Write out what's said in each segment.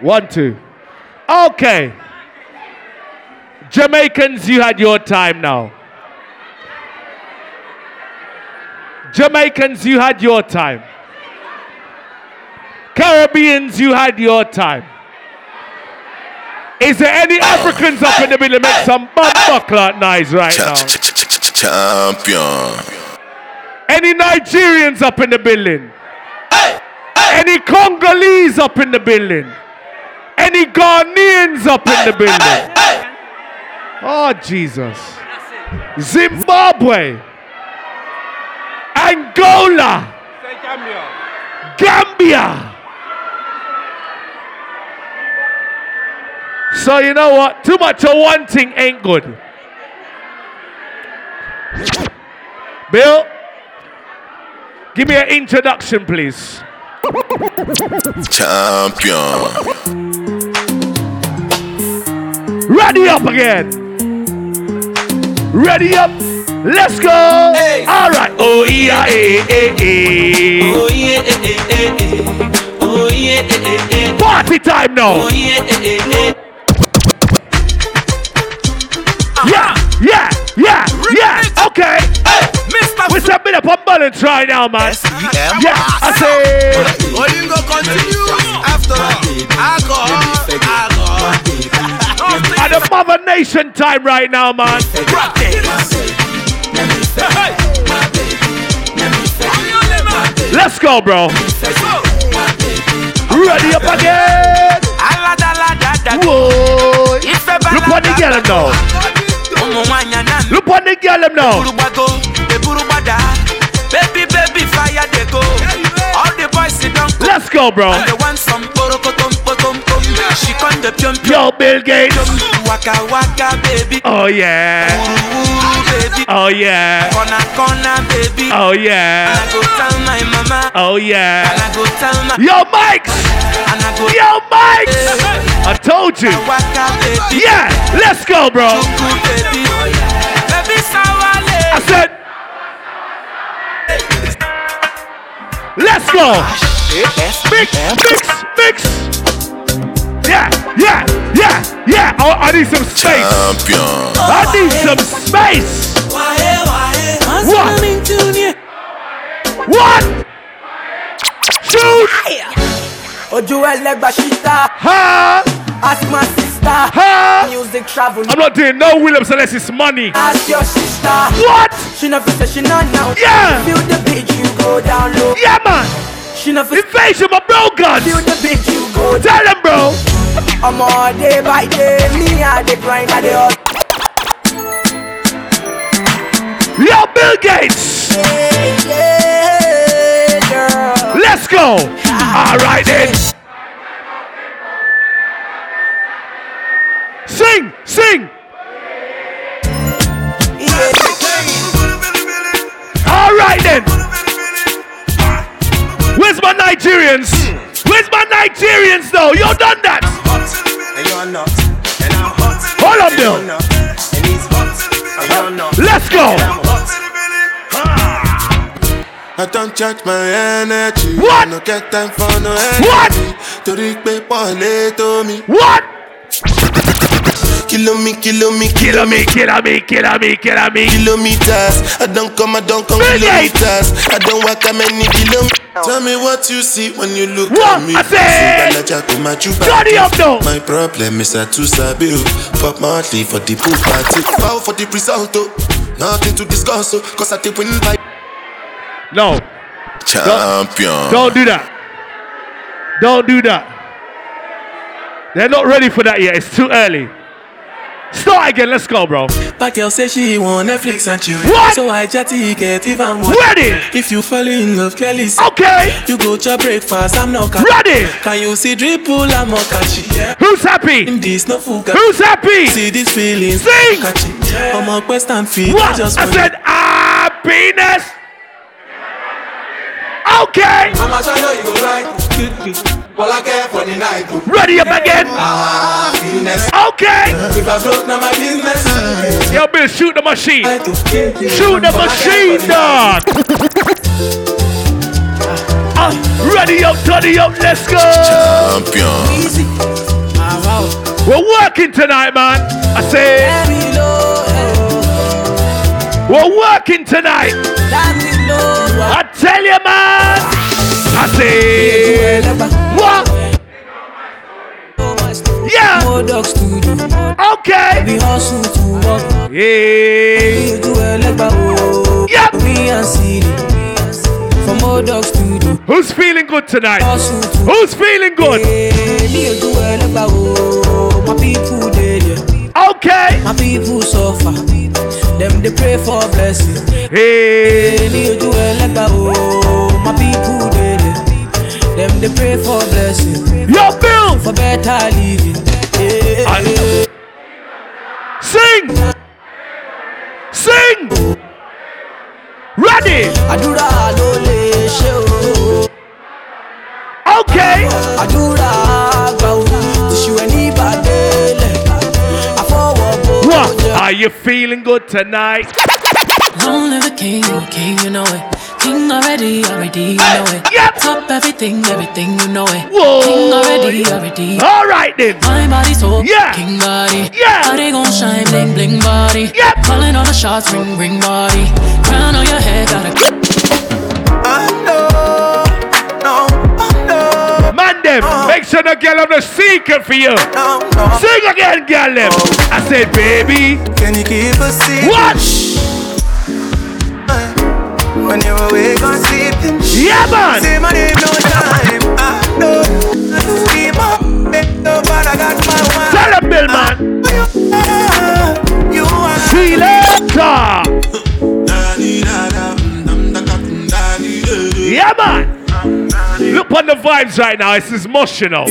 One, two. Okay. Jamaicans, you had your time now. Jamaicans, you had your time. Caribbeans, you had your time. Is there any Africans up in the building? Make some bum buckler noise right now. Champion. Any Nigerians up in the building? Any Congolese up in the building? Any Ghanaians up in the building? Oh, Jesus. Zimbabwe. Angola. Gambia. So, you know what? Too much of one thing ain't good. Bill, give me an introduction, please. Champion. Ready up again. Ready up. Let's go. All right. Oh yeah, eh, eh, eh. Oh yeah, eh, eh, eh, eh. Oh yeah, eh, eh, eh. Party time now. Oh yeah, eh, eh, eh. Yeah, yeah, yeah, yeah. Okay. Hey, Mr. We set me up on balance right now, man. S-E-M. Yeah, I say. Olingo continue after all. Alcohol, alcohol. At the Mother Nation time right now, man. Let's go, bro. Ready up again. Whoa. Look what they get him now. Look what they get him now. Baby, baby, fire they go. All the boys sit down. Let's go, bro. And want some porokotom potom pom. She con the pium pium. Yo, Bill Gates. Waka waka baby. Oh, yeah. Ooh, baby. Oh, yeah. Corner corner baby. Oh, And yeah. I go tell my mama. Oh, And yeah. I go tell my. Yo, Mikes. And I go. Yo, Mikes. I told you. Waka baby. Yeah, let's go, bro. Cuckoo, baby. Baby. I said, let's go. Mix, mix, mix. Yeah, yeah, yeah, yeah. Oh, I need some space. Champion. I need some space. What? What? Shoot. Ojú ẹlẹgbàṣítà, Ha, ask my sister. Music travel, I'm not doing no Williams unless it's money. ask your sister. What? She fit say she not now. Yeah. Feel the beat, you go down low. Yeah, man. She fit Invasion, my bro guns. feel the beat, you go down. Tell them, bro. I'm all day by day, me I the grind, I the hustle. Yo, Bill Gates. Yeah, yeah. Let's go. Ah. All right then. Sing, sing. All right then. Where's my Nigerians? Where's my Nigerians though? You done that. And you're not. And I'm hot. Hold up, Bill. not. And he's hot. And you're not. Let's go. I don't my energy. What? No get time for no energy. What? Torí pé pọ̀lẹ́ tó mi. What? Kilo me, kilo me, Kill me, kill me, kill me, kill me. kilometers. I don't come, I don't come kilometers. I don't walk how many kilometers. Tell me what you see when you look What? at me. I said- Balaja to my. Johnny up now. My problem is I too sabi. Pop Marley for the pool party. Foul for the result. Nothing to discuss oh. Cause I take win by. No, Champion. don't do that. Don't do that. They're not ready for that yet. It's too early. Start again. Let's go, bro. But girl say she want Netflix and chill. What? So I just get even more. Ready? If you fall in love, clearly see. Okay. You go to breakfast, I'm not catch. Ready? Can you see dripple, I'm not catchy. Yeah. Who's happy? In this no fuga. Who's happy? See these feelings. Sing. Catchy. I'm a quest and feet. What? I just I want said happiness. Okay. Mama Chano, you go right. All I care for the night. Ready up again. Ah, happiness. Okay. If I broke, now my business. Yo, Bill, shoot the machine. I Shoot the machine, dog. Uh, ready up, turn up, let's go. Champion. Easy. Wow. We're working tonight, man. I say, Very low. eh. we're working tonight. That is low. I tell you, man. I say, what? Yeah. More dogs to do. Okay. We hustle to work. Yeah. We do a leg by. Yep. We and city. For more dogs to do. Who's feeling good tonight? Who's feeling good? Me do a leg by. My people dead. Okay. My people suffer. Them they pray for blessing. Hey. Me do a leg by. My people. Them they pray for blessing. Yo, Bill. For better living. Yeah. I- Sing. Sing. Ready. àdúrà ló lè ṣe o. Okay. àdúrà gbà o. tìṣù ẹ̀ ní ìbàdélẹ̀. àfọwọ́bọ̀ What? Are you feeling good tonight? Long the king, king, you know it. King already, already, you know it. Yep. Top everything, everything, you know it. Whoa. King already, already. All right then. My body so Yeah. king body. Yeah. Body gon' shine, bling bling body. Yep. Calling all the shots, ring ring body. Crown on your head, gotta Man them, uh-huh. make sure the girl have the secret for you. Uh-huh. Sing again, girl them. Uh-huh. I said, baby. Can you keep a secret? What? When you're awake or sleeping. Yeah, man. Say my name no time. Ah, I know. I keep up. Make no but I got my one. Tell him, Bill, man. You are. See you later. Yeah, man. Look on the vibes right now. It's emotional.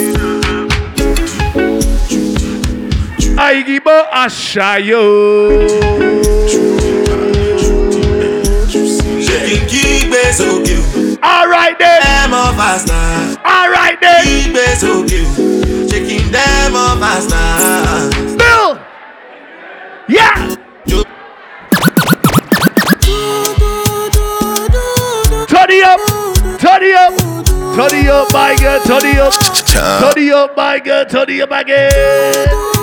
I give a shayo. Kígbe sókè o, All right then. ẹ mọ faster. All right then. Kígbe sókè o, n dẹ́ mọ faster. Bill. Yeah. Turn it up. Turn it up. Turn it up, my girl. Turn it up. Turn it up, my girl. Turn it up again.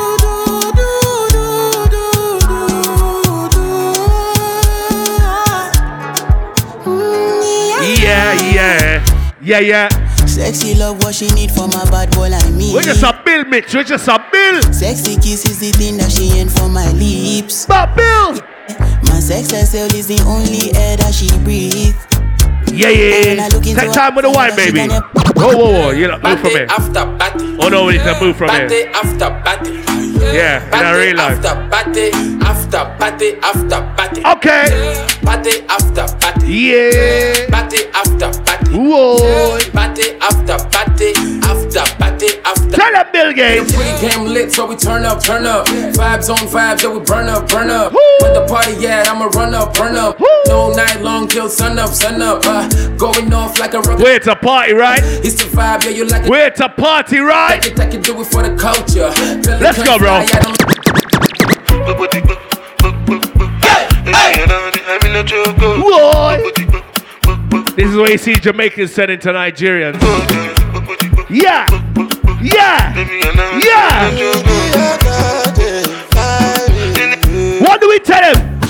Yeah, yeah. Yeah, yeah. Sexy love, what she need for my bad boy like me. We're just a bill, Mitch. We're just a bill. Sexy kiss is the thing that she ain't for my lips. But bill. My sex herself is the only air that she breathes. Yeah, yeah. yeah. Take time with the wine, baby. Whoa, whoa, whoa. You know, move from here. after party. Oh, no, we need to move from Party here. after party. Yeah, in Party a real life. after party. After party after party. Okay. Party after party. Yeah. Party after party. Whoa. Party after party. After party after. Tell them, Bill Gates. Pre-game lit, so we turn up, turn up. Vibes on vibes, yeah, we burn up, burn up. Woo. Where the party at, I'ma run up, burn up. Woo. No night long till sun up, sun up. Uh, going off like a rocket. We're to party, right? It's the vibe, yeah, you like it. We're to party, right? Like it, I can do it for the culture. Feel Let's go, bro. Whoa. This is where you see Jamaicans sending to Nigerians. Yeah. Yeah. Yeah. What do we tell him?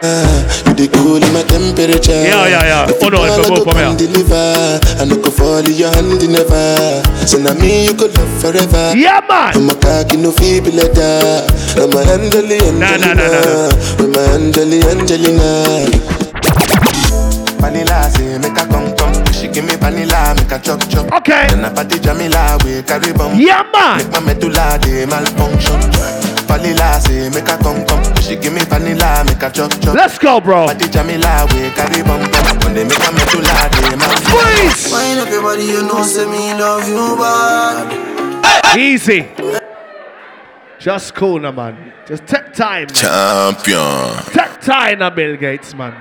Uh, you dey cool in my temperature. Yeah, yeah, yeah. If Oh, no, you if I go go from here. deliver, I no go fall in your hand never. So now me you could love forever. Yeah, man. I'm a cocky no feeble letter. I'm a Angeli Nah, nah, nah, nah, nah. I'm a Angeli Angelina. Vanilla say make a come come. She give me vanilla make a chop chop. Okay. And a party Jamila we carry bum. Yeah, man. Make my medulla dey malfunction. Vanilla say make a come come. She give me vanilla make a chop chop. Let's go, bro. Party Jamila we carry bum bum. When they make a medulla dey malfunction. Please. Wind up your body, you know, say me love you bad. Easy. Just cool, now, man. Just take time. Man. Champion. Take time now, Bill Gates, man.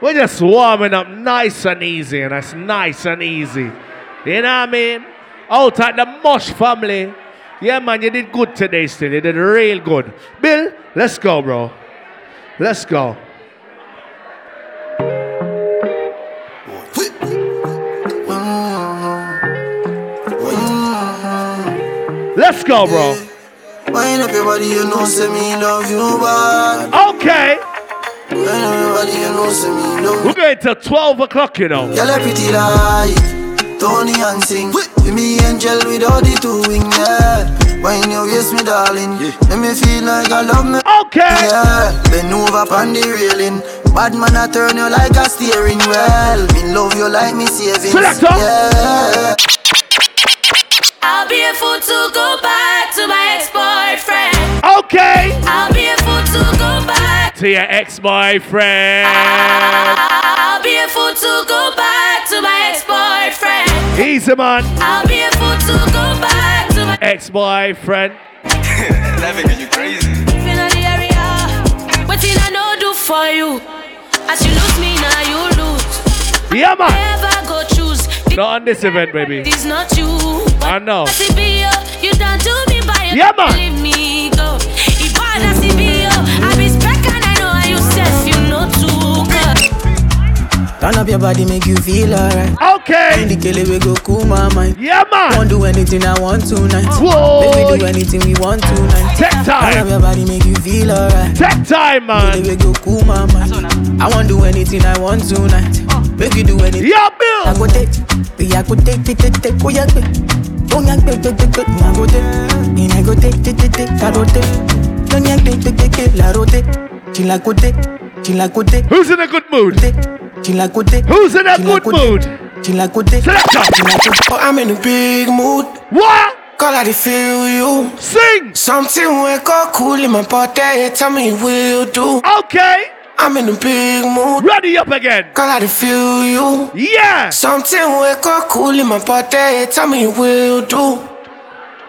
We're just warming up nice and easy, and that's nice and easy. You know what I mean? Out at the Mosh family. Yeah, man, you did good today still. You did real good. Bill, let's go, bro. Let's go. Let's go, bro. You know, say me love you. Okay. We're going till 12 o'clock, you know. Girl, a pretty like Tony and sing. With me angel with all the two wing, yeah. When you waist me, darling, make me feel like I love me. Okay. Yeah, bend over on the railing. Bad man, I turn you like a steering wheel. Me love you like me savings. Selector. Yeah. I'll be a fool to go back to my ex-boyfriend. Okay. To your ex-boyfriend. I'll be a fool to go back to my ex-boyfriend. Easy, man. I'll be a fool to go back to my Ex-boyfriend. Laughing, you crazy. in the area. What did I know do for you? As you lose me, now you lose. Yeah, man. Never go choose. Not on this event, baby. It's not you. I know. As it be oh, you, you done do me by Yeah, man. Turn up your body, make you feel alright. Okay. The killer we go cool my mind. Yeah, man. Won't do anything I want tonight. Whoa. Make we do anything we want tonight. Take Turn time. up your body, make you feel alright. Take time, Killer man. we go cool my mind. I won't do anything I want tonight. Make you do anything. Yeah, I Bill. go take, we I go take, take, take, take, oh yeah, take. Don't yank, take, take, take, take, I go take. And I go take, take, take, take, I go take. Don't yank, take, take, take, take, I go take. I go take, I go Who's in a good mood? take, till I go take. Who's in a good mood? take, Till I go take, Selector. till I go take. Oh, I'm in a big mood. What? Call I feel you. Sing. Something will go cool in my body. Tell me you will do. Okay. I'm in a big mood. Ready up again. Call I feel you. Yeah. Something will go cool in my body. Tell me you will do.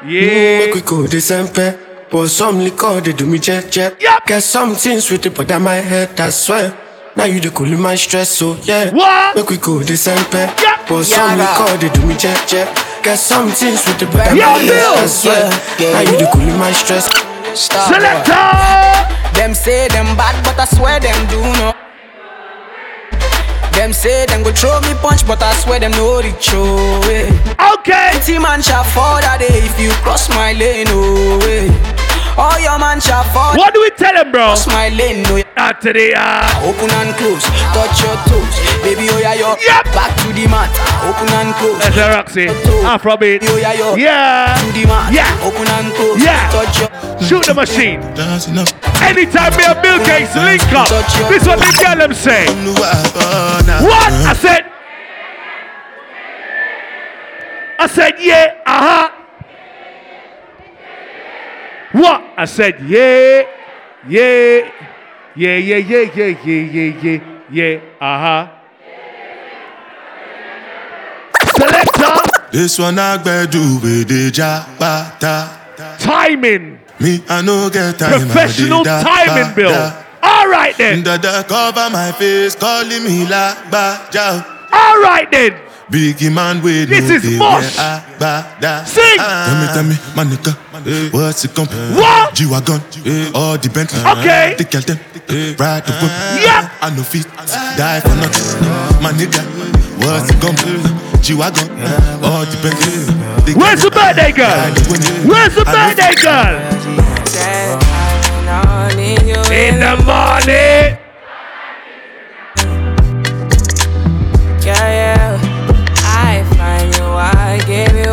Yeah. Make we go December. Pour some liquor, they do me jet jet. Yup. Get something sweet to put on my head, I swear. Now you the cool in my stress, so yeah. What? Make we go December. Yup. Pour some Yeah, liquor, they do me jet jet. Get something sweet to put on Yeah, my head, I swear. Yeah, yeah. Now you the cool in my stress. Stop. Selector. Them say them bad, but I swear them do no. Them say them go throw me punch, but I swear them no reach away. Okay. Team man shall fall that day if you cross my lane, oh way. All your man shall fall. What do we tell him, bro? Cross my lane, no. Not today, uh. Open and close, touch your toes, baby. Oh yeah, yo. Yep. Back to the mat. Open and close. That's a Roxy. Afrobeat. Yo yeah yo. Yeah. To the mat. Yeah. Open and close. Yeah. Touch your. Shoot the machine. Dancing up. Anytime me and Bill Gates link up. This what the girl them say. What? I said. I said, yeah, uh huh. What? I said, yeah, yeah, yeah, yeah, yeah, yeah, yeah, yeah, yeah, yeah, uh huh. Selector, This one I do with the jabata. timing, Me, I no get time. professional timing, Bill. All right then, Dada cover my face, calling me la ba ja. all right then. Biggie man, we This no is dey Mosh. wear ah, agbada. Ah. Sing. Ah. Tell me, tell me, my nigga, eh, what's it come? What? G wagon, eh. all the Bentley. Okay. The girl them, eh. ride the whip. Yep. I no fit, die for nothing. My nigga, what's it come? G wagon, all the Bentley. The Where's the girl them, birthday girl? ride the whip. Where's the I birthday girl? In the morning.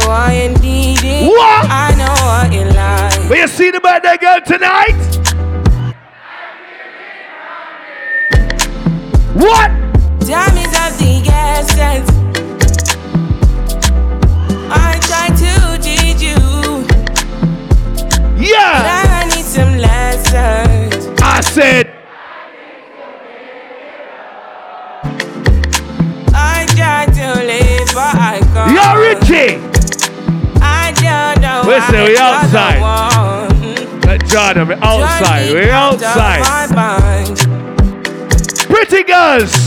All you needed. What? I know what you like. Will you see the birthday girl tonight? What? Time is of the essence. I try to teach you, Yeah. but I need some lessons. I said, I try to live, but I can't. Yo, Richie. Listen, we outside. Let Jordan be outside. We outside. Pretty girls.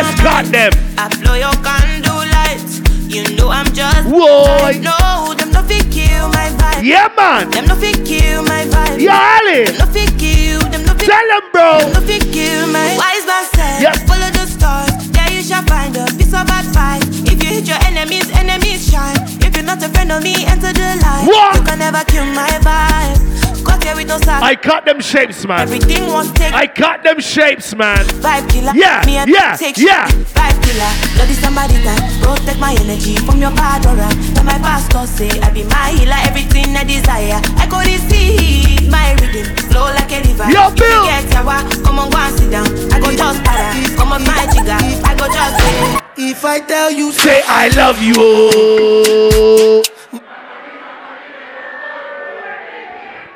Let's cut them. I blow your candle lights. You know I'm just. Whoa. No, them no fit kill my vibe. Yeah, man. Them no fit kill my vibe. Yeah, Ali. Them no fit kill. Them no fit. Tell them, bro. Them no fit kill my. Wise man said. Yes. Follow the stars. There you shall find a piece of advice. If you hit your enemies, enemies shine. If you're not a friend of me, enter the light. What? You can never kill my vibe. Got here with no side. I cut them shapes, man. Everything was take. I cut them shapes, man. Vibe killer. Yeah, Me and yeah, take yeah. shit. Vibe killer. Bloody somebody that protect my energy from your bad aura. Now my pastor say I be my healer, everything I desire. I go receive my rhythm, flow like a river. Yo, If Bill. you get yawa, come on go and sit down. I go just para, come on my jigger. I go just say. If I tell you, Say I love you.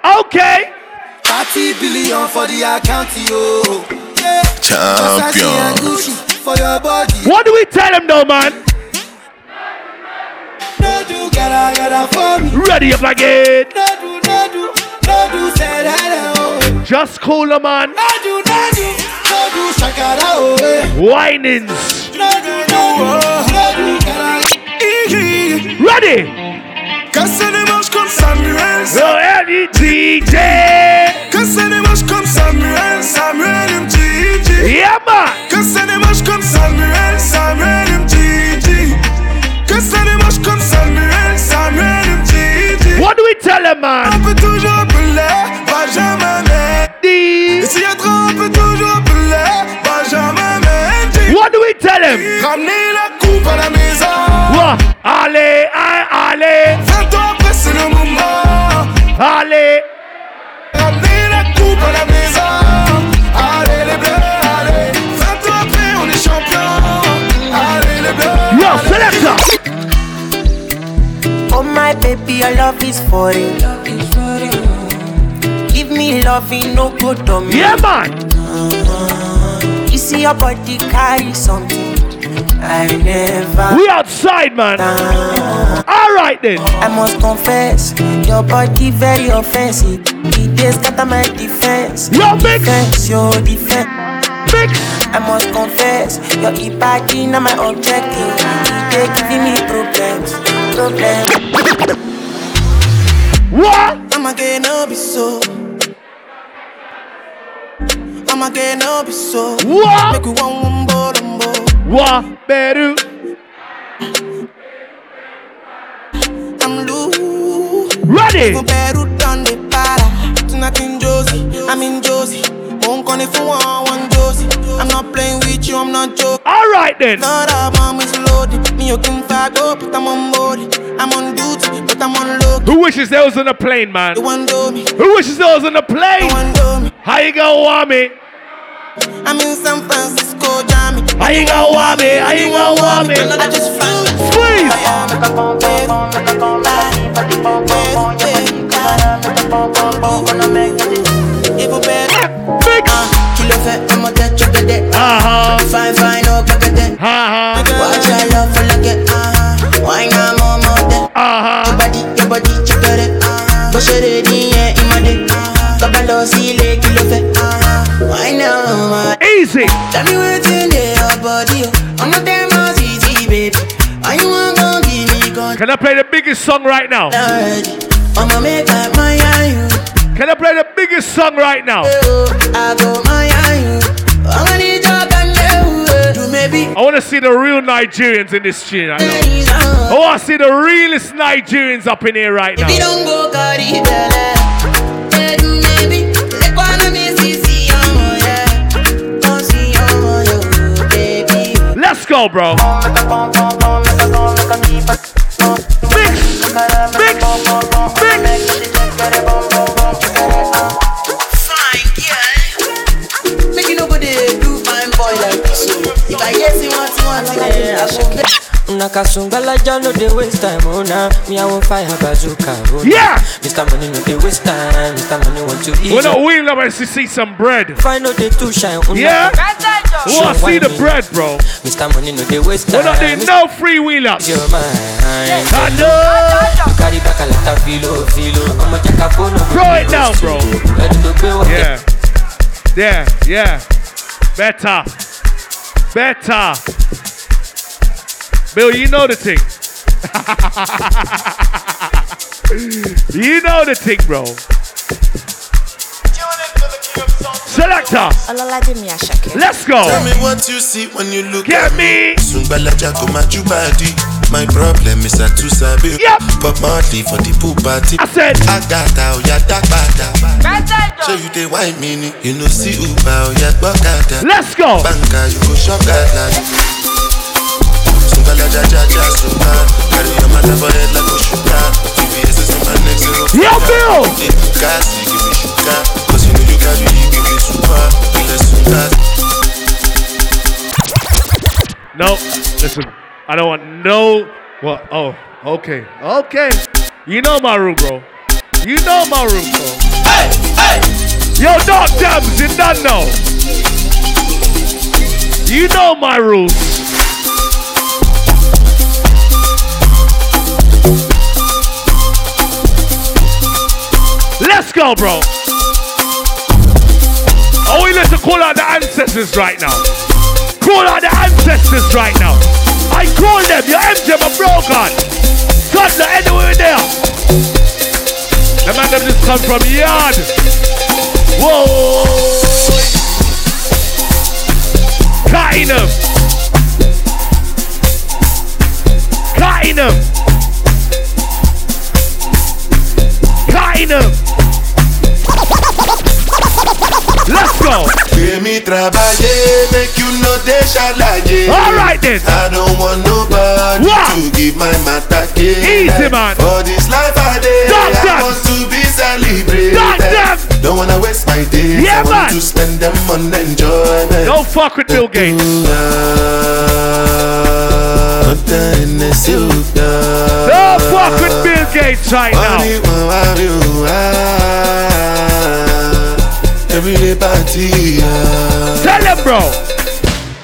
Okay. 30 billion for the account, yo. Yeah. Champion. For your body. What do we tell them though, man? No do, gotta, gotta for me. Ready up again. No do, no do, no do, say that, oh. Just cool them, man. No do, no do, no do, shakara, oh. eh. Whinings. No do, no do, no do, gotta. Ready. Quand ça démarche comme Samuel, démarche comme Samuel, Samuel démarche comme Samuel, Samuel démarche comme Samuel, Samuel. What do we tell On man? peut toujours appeler Benjamin Mendy. Et s'il y a trop, on peut toujours appeler Benjamin Mendy. What do we tell them? Ramener la coupe à la maison. What? Allez, ah, allez, 20 ans après, c'est le moment. allez. Ramener la coupe à la maison. Allez les bleus, allez. 20 ans après, on est champion. Allez les bleus. Yo, selector. Oh my baby, your love is for it. Give me loving, no good on me. Yeah, man. You see your body carry something I never. We outside, man. All right then. I must confess, your body very offensive. It is scatter my defense. Yo, mix. Defense, your defense. Mix. I must confess, your not my objective. They giving me problems, problems. What? I'ma get no be so. I'ma get no be so. What? Make you one one bo lumbo. What? Better. I'm loose. Ready. From Peru down the para. Tonight in Josie, I'm in Josie. Won't call if you want one Josie. I'm not playing with you, I'm not joking. All right then. Not that mom is loaded. Me you can fag up, but I'm on board. I'm on duty, but I'm on low. Who wishes they was on a plane, man? You want me? Who wishes they was on a plane? You want me? How you gonna want me? I'm in San Francisco, How you gonna want me? How you gonna want me? I just flew. Squeeze. Even better. Mix. Kill a fat, I'm a touch of the Uh Fine, fine, no packet. huh. Uh Watch your love for like it. Uh-huh. Why not more, more than? huh. Uh Your body, your body, check it. Uh-huh. Push it in, yeah, in my dick. Uh-huh. Kabalo, see, leg, kill a fat. Uh-huh. Why not? Easy. Tell me what's in your body. I'm not damn easy, baby. Why you want give me gun? Can I play the biggest song right now? I'ma make my mind on you. Can I play the biggest song right now? Oh, I go my on. I'm gonna talk and do. Do maybe. I want to see the real Nigerians in this tune right. I want to see the realest Nigerians up in here right now. Let's go, bro. Mix. Mix. Mix. Fine. Make nobody do fine boy like this. Oh. If I hear see what you want, I should play. Nakasungala ja no dey waste time, oh nah. Me I want fire bazooka, oh nah. Yeah. Mr. Money no dey waste time, Mr. Money want to eat. We're not wheeling up to see some bread. If I know they too shine, oh nah. Yeah? We want to see the bread, bro. Mr. Money no dey waste We're time. not doing no free wheel ups. Your mind. I know. You carry back a lot of filo, filo. I'ma check a phone. Throw it down, bro. Ready to pay what Yeah. Yeah. Yeah. Better. Better. Bill, you know the thing. you know the thing, bro. Selector. Let's go. Tell me what you see when you look Get at me. Sungbalaja come at you. My problem is I too sabi. Yep. Pop Marley for the pool party. I said. Agata oya dagbada. So you dey wine me ni. You know see Uber oya gbọ́kada. Let's go. Banka you go shop for head like. Is my neck zero. Yo, Bill. Gas you give me sugar. Cause you know you carry you give me super. Let's. No, listen. I don't want no. What? Oh, okay, okay. You know my room, bro. You know my room, bro. Hey, hey. Yo, Doc Dams, you don't know. You know my rules. Go, bro. Oh, we let's call out the ancestors right now. Call out the ancestors right now. I call them. Your MJ, my bro, God. Toddler, anywhere there. The man them just come from yard. Whoa. Cutting them. Cutting them. Cutting them. Let's go. Me make you know they shalaye. All right then. I don't want nobody What? to give my matter care. Easy, man. For this life I day, I them. want to be celebrated. Them. Don't wanna waste my days. Yeah, I want man. to spend them on enjoyment. Don't fuck with Bill Gates. Don't fuck with Bill Gates right now. Day party. Tell him, bro.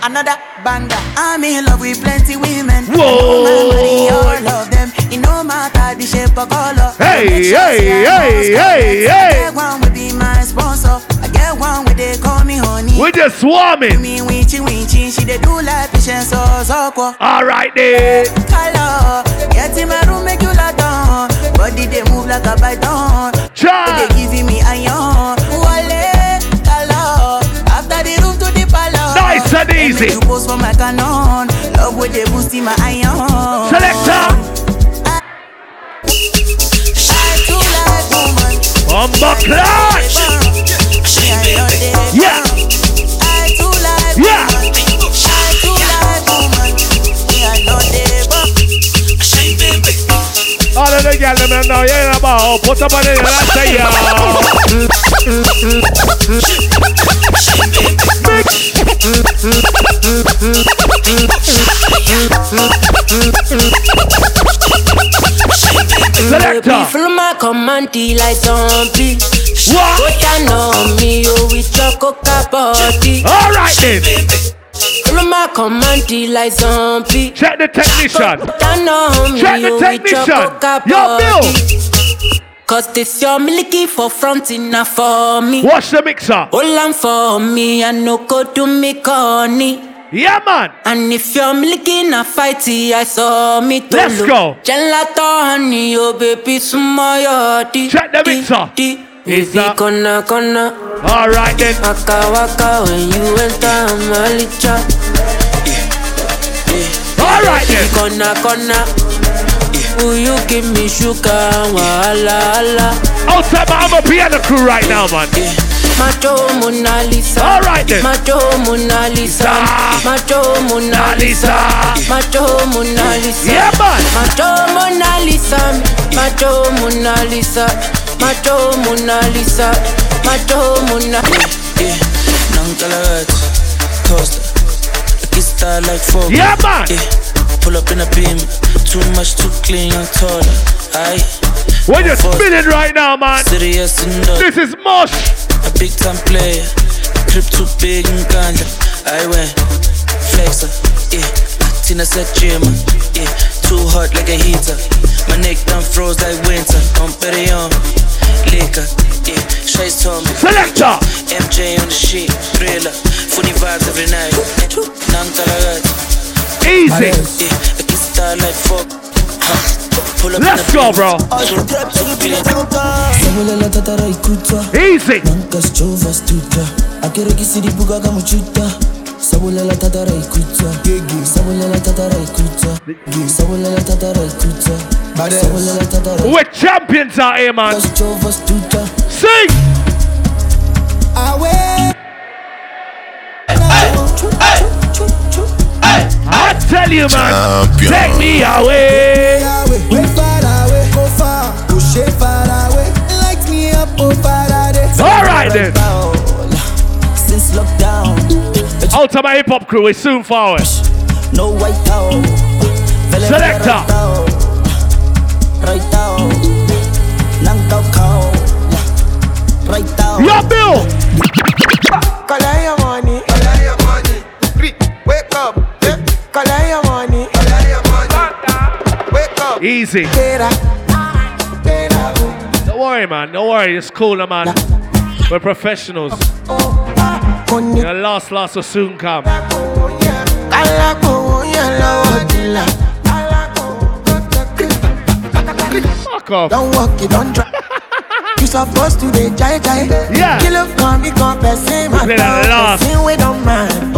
Another banda. I'm in love with plenty women. Whoa. My money, all of them. It no matter the shape or color. Hey, Make sure hey, hey, hey, I hey. get one will be my sponsor. I get one where they call me honey. We're just swarming. Me winchy winchy, she they do like patience or so All right, then. Color, get in my room, make you lie down. Body they move like a python. Cha. They giving me iron. Easy. make You post for my canon. Love with they boosting my iron. Selector. I too. Bomba clutch. Yeah. I too like Yeah. woman. I too like woman. Yeah, I know they but All of the girls, them know you ain't about. Put up on it and I say, yo. Selector. Follow my command, the lights. What? Go down on me, oh, with your coca body. All right, then. Follow my command, the lights. Check the technician. Go down on me, Check the technician. Yo, Bill. Cause this your milky for front enough for me. Watch the mixer. Hold on for me, I no go do me corny. Yeah, man. And if you're milking a fighty, I saw me to Let's go. Gelato honey, oh baby, yodi. Check the mixer. Di, Is that- gonna, gonna. All right, then. Waka waka when you enter my licha. All right, then. Gonna, gonna. Will you give me sugar? Wala, wala. Outside my I'm a piano crew right now, man. Macho Mona Lisa. All right, then. Macho Mona Lisa. Macho Mona Lisa. Macho Mona Lisa. Yeah, man. Macho Mona Lisa. Macho Mona Lisa. Macho Mona Lisa. Macho Mona. Yeah, non. Like style like four. Yeah, man. Yeah, pull up in a beam. Too much, too clean, young taller. Aye. We're just spinning right now, man. Serious and. This is Mosh. A big time player. Crib too big and ganja. I went flexer. Yeah. Tina said gym. Yeah. Too hot like a heater. My neck done froze like winter. I'm better on. Laker, yeah, Shay's told me. Selector. MJ on the shit, thriller, funny vibes every night. Talagat. Easy. Yeah, I kiss star like fuck. Huh. Pull up Let's go, bro. Sabolela tatara ikuta Easy Nankas chova stuta Akere kisiri buga kama chuta Sabolela tatara ikuta Sabolela tatara ikuta Sabolela tatara ikuta Sabolela tatara We're champions out here, man. chova stuta Sing. I tell you, man. Champion. Take me away. Way far away, go far Push it far away Light me up, oh Faraday All right then. Since lockdown Out of my hip hop crew, we soon forward. No white out Selector. Right out Nang tao kao Right out Yo, Bill. Collect your money. Collect your money. Wake up. Collect your money. Collect your money. Wake up. Easy. Don't worry, man. Don't worry. It's cool, man. We're professionals. Oh, oh, ah, your last, last will soon come. Fuck off. Don't walk, you don't drive. Supposed to be jai jai. Yeah. Kill up, come, become person. Play that last. Person we don't mind.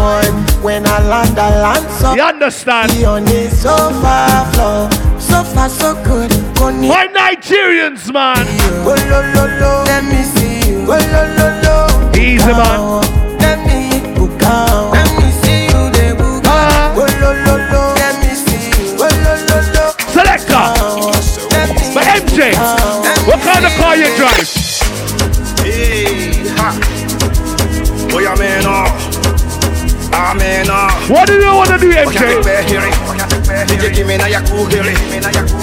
When I land, I land so. You understand? Be on the sofa floor. So far, so good. My Nigerians, man. Go lo lo lo. Let me see you. Go lo lo lo. Easy, man. Let me. Let me see you lo lo lo. Let me see you. Go lo lo lo. Selector. But MJ, what kind of car you drive? Hey, ha. Boy, I'm in off. I'm in off. What do you want to do, MJ? DJ, give me now your cool hearing.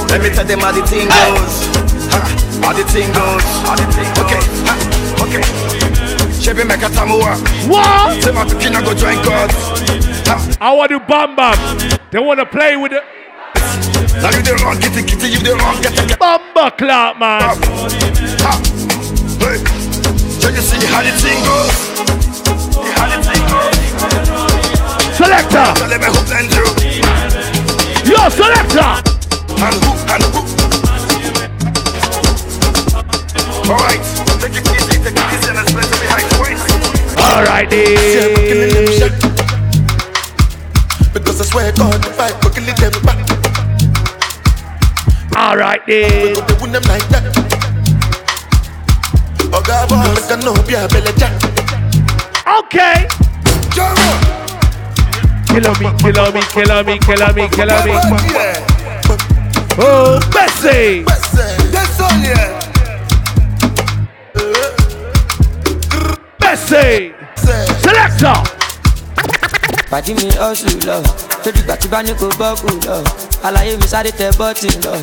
Let me tell them how the thing goes. Ha, How the thing goes. Okay, ha, okay. Chevy make a tamua. What? Say my I go join God. I want to bam bam. They want to play with it. Now you the wrong, get it, get it, you the wrong, get it. Bamba clap, man. Ha, hey. So you see how the thing goes. How the thing goes. Selector. So let me hook and do. Yo, selector. And who, and who. Alright, take it easy, take it easy, and some behind points. All right, then. Because I swear God, if I go kill them back, All right, then. they win them like that. Oh God, boy, a no be a belly. Okay. Killer me, killer me, killer me, killer me, killer me. Oh, Bessie. That's all, yeah. Bessie. Selector. pàdé mi ọ̀sùn lọ lórí ìgbà tí bá ní kò bọ́ọ̀kù lọ àlàyé mi sáré tẹ bọ́ọ̀tì lọ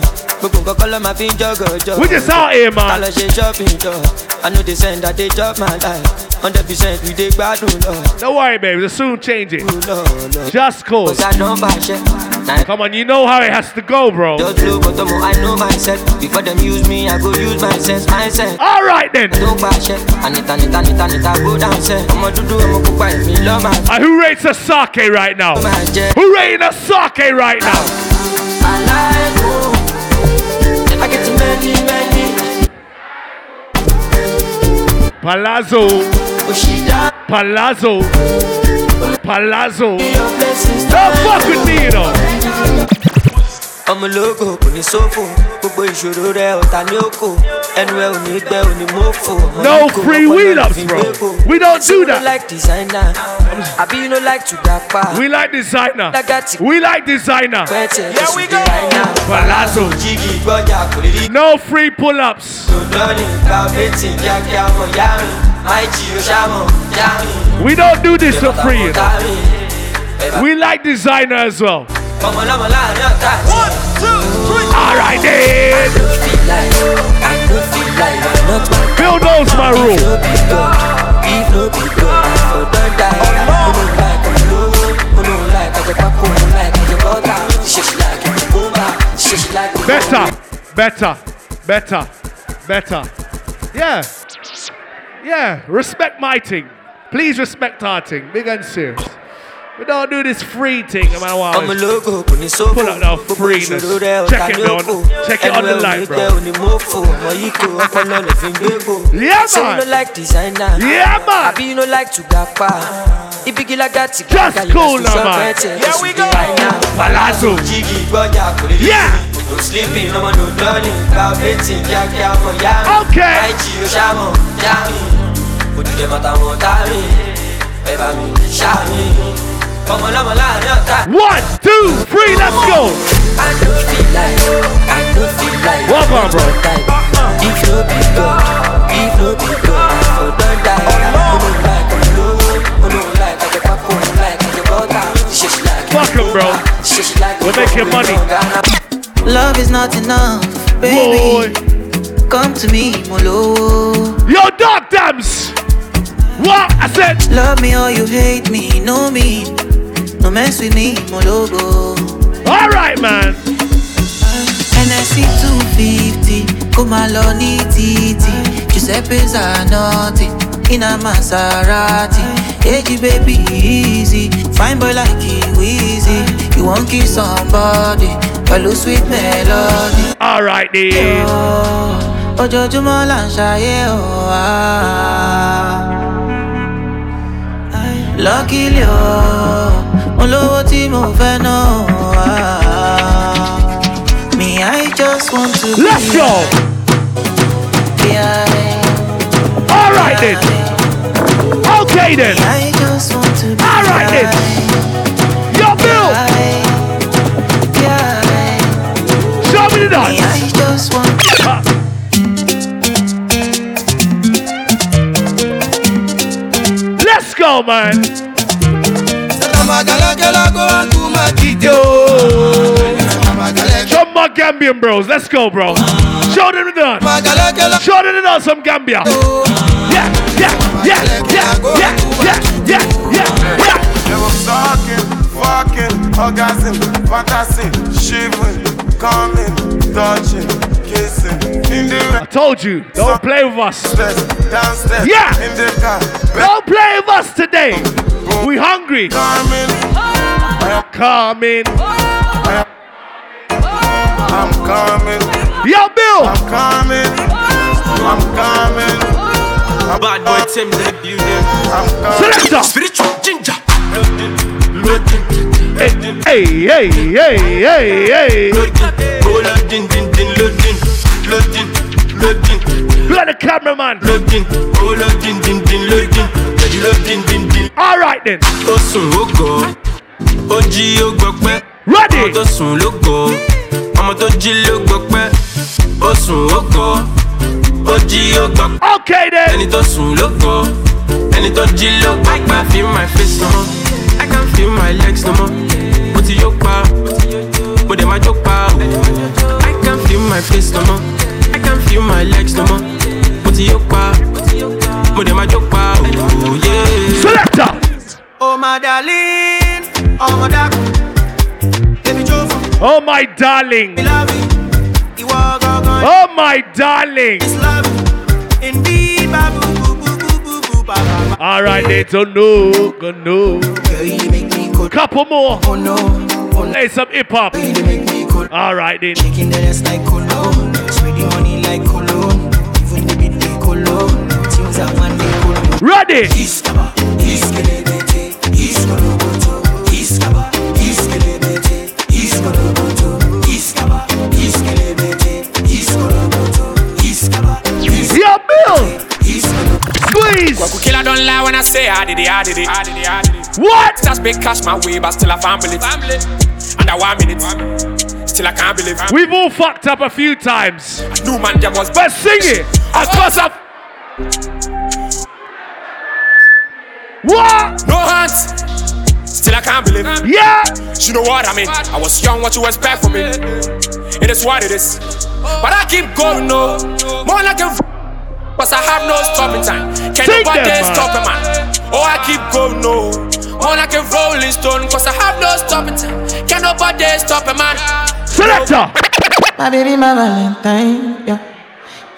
gbogbo nǹkan kọ́ ló máa fi ń jọ́gọ̀jọ́. We just out here, man. ká lọ ṣe shopping jọ i no dey send i dey chop my life hundred percent we dey gbádùn lọ. Don't worry, baby. We'll soon change it. Just kò sá nọ́mbà ṣẹ́ Come on, you know how it has to go, bro. just blow but ọmọ i know myself before dem use me i go use my sense mindset. All right then. tó pàṣẹ ànita nita nita nita go down sẹ́ ọmọ dúdú ọmọ pupa èmi lọ́ọ́ máa Uh, who rates a sake right now? Who rating a sake right now? Palazzo. Palazzo. Palazzo. Don't fuck with me, you know. Ọmọ ológo kò ní sófò gbogbo ìṣòro rẹ ọ̀tá ní òkò ẹnu ẹ ò ní gbẹ ò ní mọ́fò. ọmọ No ní kò free lọ́pọlọ wheel ló ups, fi gbépo. We don't do that. like designer àbí you no like to gapa. We like designer. We like designer. Here we go. Palazzo. jígì gbọ́jà kò lè rí. No free pull ups. lọ́ọ̀nì gba bẹ́tì kíákíá mọ̀ yá mi máì jí o ṣàmọ̀ yá mi. We don't do this for free. you know. We like designer as well. Come on, I'm a line, not that. One, two, three. Alright then. Bill knows my rule. Better, better, better, better. Yeah. Yeah, respect my thing. Please respect our thing. Big and serious. We don't do this free thing, man. I'm a logo. Pull out that freeness. Check it on, check it on the light, bro. yeah, man. Yeah, man. I be you like to gapa. Just cool, man. Here we go. Palazzo. Yeah. Okay. One, two, three, let's go. I do feel like, I feel like. What about, bro? If no be God, if no. Fuck him, bro. We'll make your money. Love is not enough, baby. Boy. Come to me, Molo. Yo, dog dams. What? I said. Love me or you hate me, know me. No mess with me, Mologo. All right, man. NSC 250, come along, titi. Giuseppe's are naughty. In a Maserati. Hey, baby, easy. Fine boy like you, easy. You won't kiss somebody. Follow sweet melody. All right, then. ojoojúmọ́ là ń ṣayé o. lọ́kìlì o mo lówó tí mo fẹ́ me i just want to be Let's go. All right, then. Okay, then. I just want to be All right, then. Yo, Bill. Show me the dance. Go, man. Show my Gambian bros. Let's go, bro. Show them the dance. Show them the dance from Gambia. Yeah, yeah, yeah, yeah, yeah, yeah, yeah, yeah, yeah. Talking, fucking, orgasm, fantasy, shivering, coming, touching, I told you, don't play with us. downstairs, Yeah. in the car, Don't play with us today. We hungry. coming, Coming. I'm coming, Yo, Bill. I'm coming, I'm coming, Bad boy Tim the building. I'm coming. Selector. Spiritual ginger. Hey, hey, hey, hey, hey. Look at the cameraman. loading. Oh, loading, din, din, loading. Ready, loading, din, din. All right, then. Ó sùn gọ̀, ó jí ó gbọ́ pẹ́. Ready. Ọmọ tó sùn ló gọ̀, ọmọ tó jí ló gbọ́ pẹ́. Ó ó gọ̀, ó jí ó gbọ́ pẹ́. Okay, then. Ẹni tó sùn ló gọ̀, ẹni tó jí ló gbọ́ pẹ́. I can feel my face no more, I can feel my legs no more. Mo ti yó pa, mo dẹ̀ máa jó pa o. I can feel my face no more, can't feel my legs no more. Pa, pa, oh yeah. Selector. Oh my darling. Oh my darling. Oh my darling. Alright, they don't know, gonna know. Couple more. Oh some hip hop. Alright then. Iskaba, Yo, Bill. Squeeze. Killer don't lie when I say I did it, I did it, I did it, I did it. What? Just big cash my way, but still I family. Family. Under one minute. Still I can't believe. We've all fucked up a few times. New man there was But sing it. Of course, of. What? no hands. Still I can't believe. It. Yeah. You know what I mean? I was young, what you expect from me? It is what it is. But I keep going, no. More like a Cause I have no stopping time. Can Sing nobody that, man. stop a man? Oh, I keep going, no. More like a rolling stone. Cause I have no stopping time. Can nobody stop a man? Selector. My baby, my Valentine, yeah.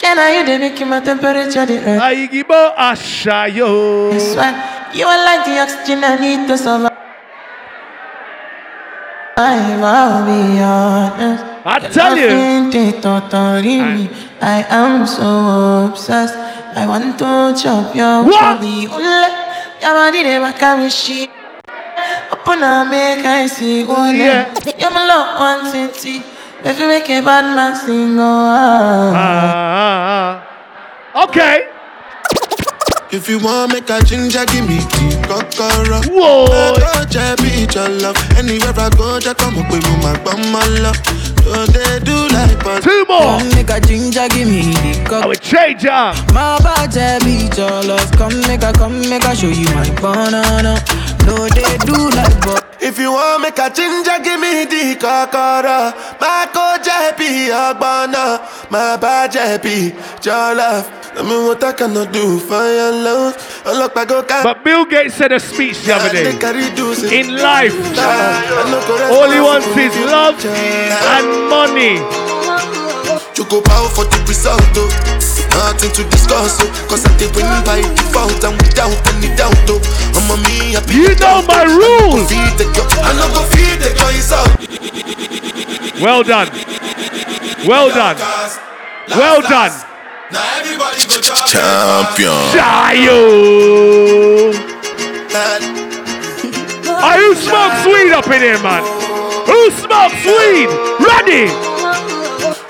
Yeah, now you they making my temperature the earth. Aigibo Ashayo. That's why you are like the oxygen I need to survive. I'll be honest. I tell you. I am so obsessed. I want to chop your What? body. Ule, Your body never carry shit. Open up, make I see. Ule, Yeah. You're my love, one city. If you make a bad man sing, oh, ah. Ah, ah, ah. Okay. If you want make a ginger, give me the kokoro. Whoa. I go just be your love. Anywhere I go, just come up with me, my bum, my love. So they do like but Two more. Come make a ginger, give me the cup. I will change ya. My body beat your love. Come make a, come make a show you my banana. No, they do like but. If you want make a ginger, give me the kokoro. My be your banana. My body be your love. Tell me what I cannot do for your love. I look go But Bill Gates said a speech the other day. In life, all he wants is love and money. You go bow for the result. Nothing to discuss, oh. Cause I did win by default and without any doubt, oh. I'm a me happy. You know my rules. Feed the girl, I no go feed the girl, out. Well done. Well done. Well done. Champion. Shayo. Are you smoke weed up in here, man? Who smokes weed? Ready?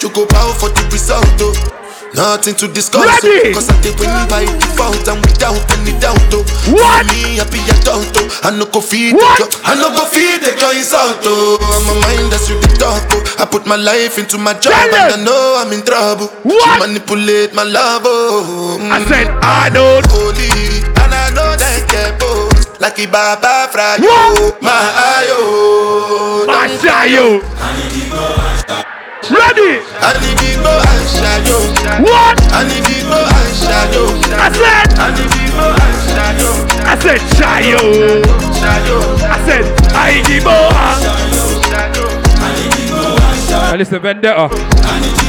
You go for the result, oh. Nothing to discuss, Ready? oh. Cause I did win by default and without any doubt, oh. What? Me happy adult, oh. I no go feed What? the girl, I no go feed the girl, it's out, oh. I'm a mind that's with the talk, oh. I put my life into my job Tell and I them. know I'm in trouble. What? She manipulate my love, oh. I said mm. I don't. holy, and I know that get both. Like Baba Frayo, What? Oh. my ayo. Oh. My Shayo. Ready? And. What? And. I said. Anibibo and Shayo. I said Shayo. I said Aigibo. Now listen, Vendetta.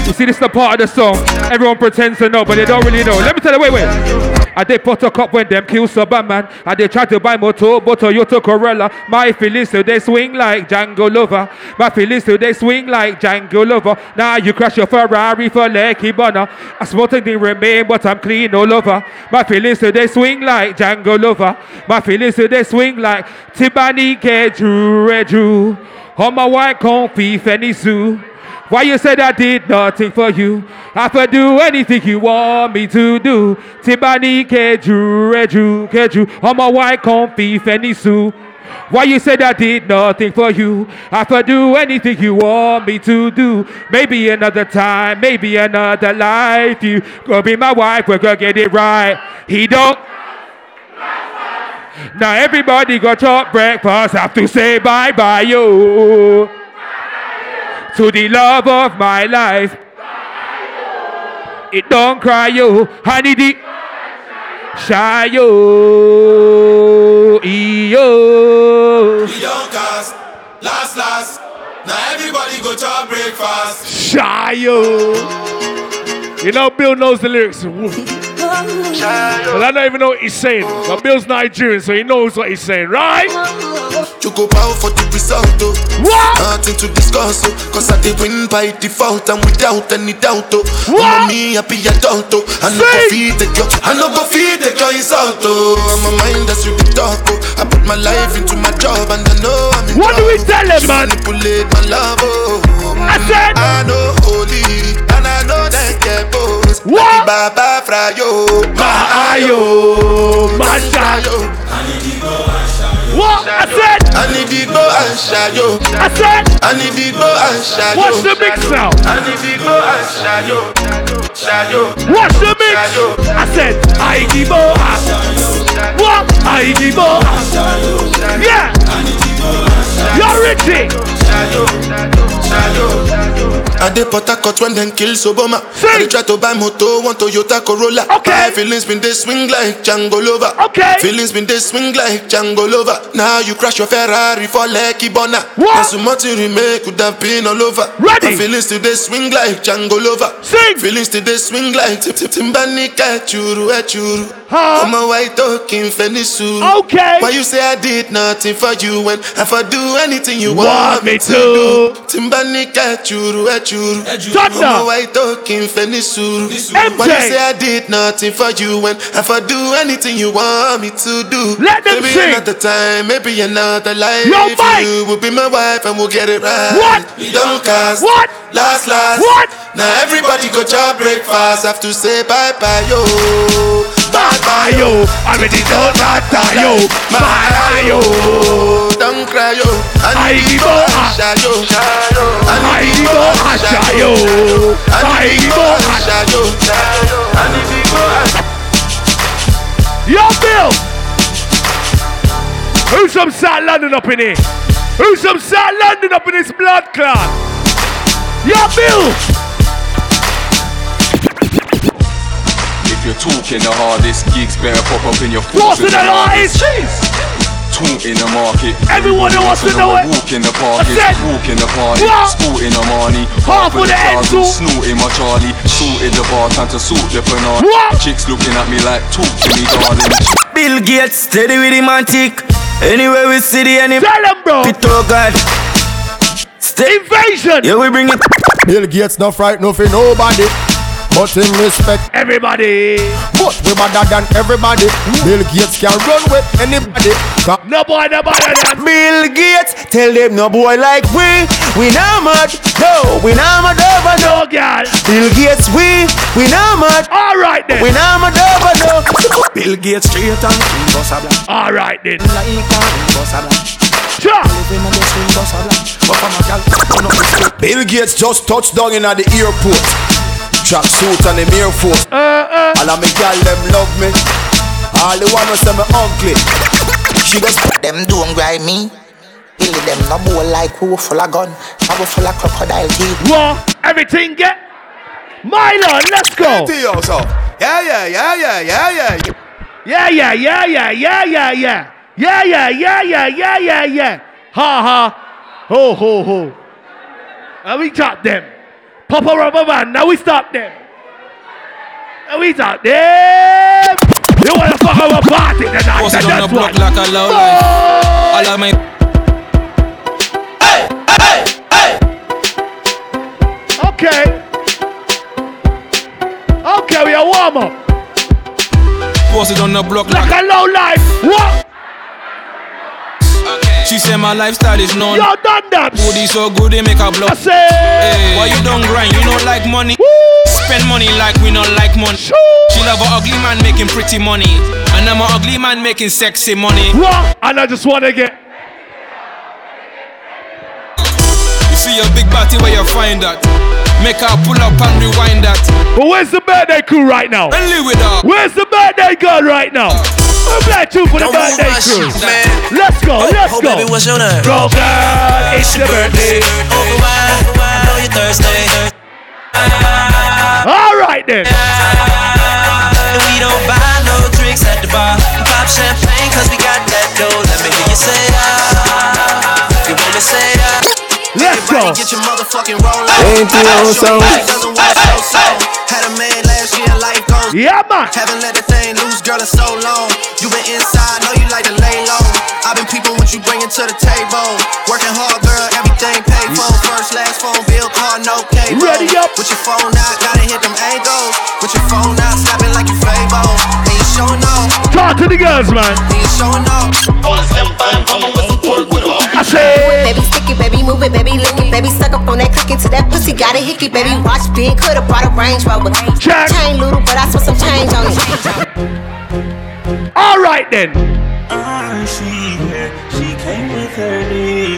You see, this is the part of the song. Everyone pretends to know, but they don't really know. Let me tell you, wait, wait. I did put a cup when them kill Superman. I they try to buy motor, but Toyota Corolla. My feelings today swing like Django Lover. My feelings today swing like Django Lover. Now you crash your Ferrari for Lucky Bonner. I smoking the remain, but I'm clean all over. My feelings today swing like Django Lover. My feelings today swing like Tibani Kedru Redru. On my white comfy Fanny Zoo. Why you said I did nothing for you? I could do anything you want me to do. Tibani keju reju keju. On my white comfy Fanny Sue. Why you said I did nothing for you? I could do anything you want me to do. Maybe another time, maybe another life. You gonna be my wife, we're gonna get it right. He don't. Now everybody got your breakfast. Have to say bye bye, yo to the love of my life. It don't cry yo, honey the shy yo, yo. Young cast, last last. Now everybody go to breakfast. Shayo. You know Bill knows the lyrics. Well, I don't even know what he's saying. But Bill's Nigerian, so he knows what he's saying, right? You go bow for the result, oh. What? Nothing to discuss, oh. Cause I did win by default and without any doubt, oh. What? I'm me happy adult, oh. I no go feed the girl, I no go feed the girl insult, oh. I'm a mind that's with the talk, oh. I put my life into my job and I know I'm in What do we tell him, She man? manipulate my love, oh. I said- I know holy, I know that get both. What? Baba Frayo, My ayo, my shayo. What? I said, I need to go and shayo. I said, I need to go and shayo. What's the mix now? I need to go and shayo. Shayo. what's the mix? I said, I give What? I give Yeah. You're Richie. Shayo. Shayo. I dey Port Harcourt when them kill Soboma. I dey try to buy moto, one Toyota Corolla. Okay. My feelings been they swing like Django Lover. Okay. Feelings been they swing like Django Lover. Now you crash your Ferrari for Lucky Bona. What? There's so much to remake could have been all over. Ready. My feelings today swing like Django Lover. Sing. Feelings today swing like Tip Tip Timbanika Churu Churu. Huh? I'm a white talking Fenisu. Okay. Why you say I did nothing for you when if I do anything you Want want, me to. to? Timbanika Churu Churu. Thunder. I'm a white talking Fenisu. MJ. Why you say I did nothing for you when if I do anything you want me to do? Let them maybe sing. another time, maybe another life. Yo, Mike. You will be my wife and we'll get it right. What? Don't cast. What? Last, last. What? Now everybody go job breakfast. Have to say bye bye yo. Bye Ayo, already matter yo. Yo. Don't cry yo. I need give up. Asha yo. I give up, Asha yo. I give up, Asha yo. I need Asha. Yo, Bill. Who's from South London up in here? Who's from South London up in this blood clot? Yo, Bill. If you're talking the hardest, gigs better pop up in your What's in the artist? Talk in the market. Everyone who wants to know it. Walk in the park, I said- walk in the party. What? Sporting a money. Half of the thousand, Enzo. Snorting my Charlie. Sorted the bar, time to sort the banana. What? Chicks looking at me like, talk to me, darling. Bill Gates, steady with him antique. Anywhere we see the enemy. Tell them, bro. Pit oh God. Stay Invasion. Yeah, we bring it. Bill Gates not fright no for nobody. But in respect everybody. But we better than everybody. Bill Gates can run with anybody. Ca- No boy, no boy, no boy. Bill Gates, tell them no boy like we. We not much, No, we not mad over no. No, girl. Bill Gates, we. We not mad. All right then. We not mad over no. Bill Gates straight and clean, boss a black. All right then. Like a boss a black. Sure. Living on the swing, boss a black. But from a gal, turn up the stick. Bill Gates just touched down in at the airport. Track suit and the Air Force. Uh, uh. All of me gal them love me. All the one who say me uncle. She just Them don't grind me. Billy them no boy like who full of gun. I go full of crocodile teeth. What? Everything get. Milo, let's go. Yo, so. Yeah, yeah, yeah, yeah, yeah, yeah. Yeah, yeah, yeah, yeah, yeah, yeah, yeah. Yeah, yeah, yeah, yeah, yeah, yeah, yeah. Ha ha. Ho ho ho. Now we top them. Papa rubber band, now we stop them. Now we stop them. You wanna fuck our party tonight? Posted and on the that's block what. like a low life. All of my Okay. Okay, we are warm up. posted on the block Like like a low life. What? She said my lifestyle is known. Yo, done that. Booty so good they make a block. I say. Hey, why you don't grind? You don't like money. Spend money like we don't like money. She love a ugly man making pretty money, and I'm a ugly man making sexy money. What? And I just wanna get. You see your big body where you find that. Make her pull up and rewind that. But where's the birthday crew right now? And live with her. Where's the birthday girl right now? We're play two for the move birthday crew. shit, man. Let's go, let's oh, go. baby, what's your name? Girl, it's your birthday. Over wine, I know you're thirsty. All right then. And we don't buy no drinks at the bar. Pop champagne cause we got that dough. Let me hear you say ah. You wanna say ah. Let's go. Get your motherfucking roll on. Ain't you on song? So so. Had a man last year, life goes. Yeah, man. Haven't let the thing loose, girl, in so long. You been inside, know you like to lay low. I've been peeping what you bringing to the table. Working hard, girl, everything paid for. First, last phone bill, car, no cable. Ready up. With your phone out, gotta hit them angles. With your phone out, snapping like you Fabo. And you showing off, Talk to the girls, man. and showing off. I say. Baby, stick it, baby, move it, baby, lick it, baby, suck up on that, click it to that pussy, got a hickey, baby, watch big, coulda brought a Range Rover. Check. Chain little, but I spent some change on it. All right then. She came with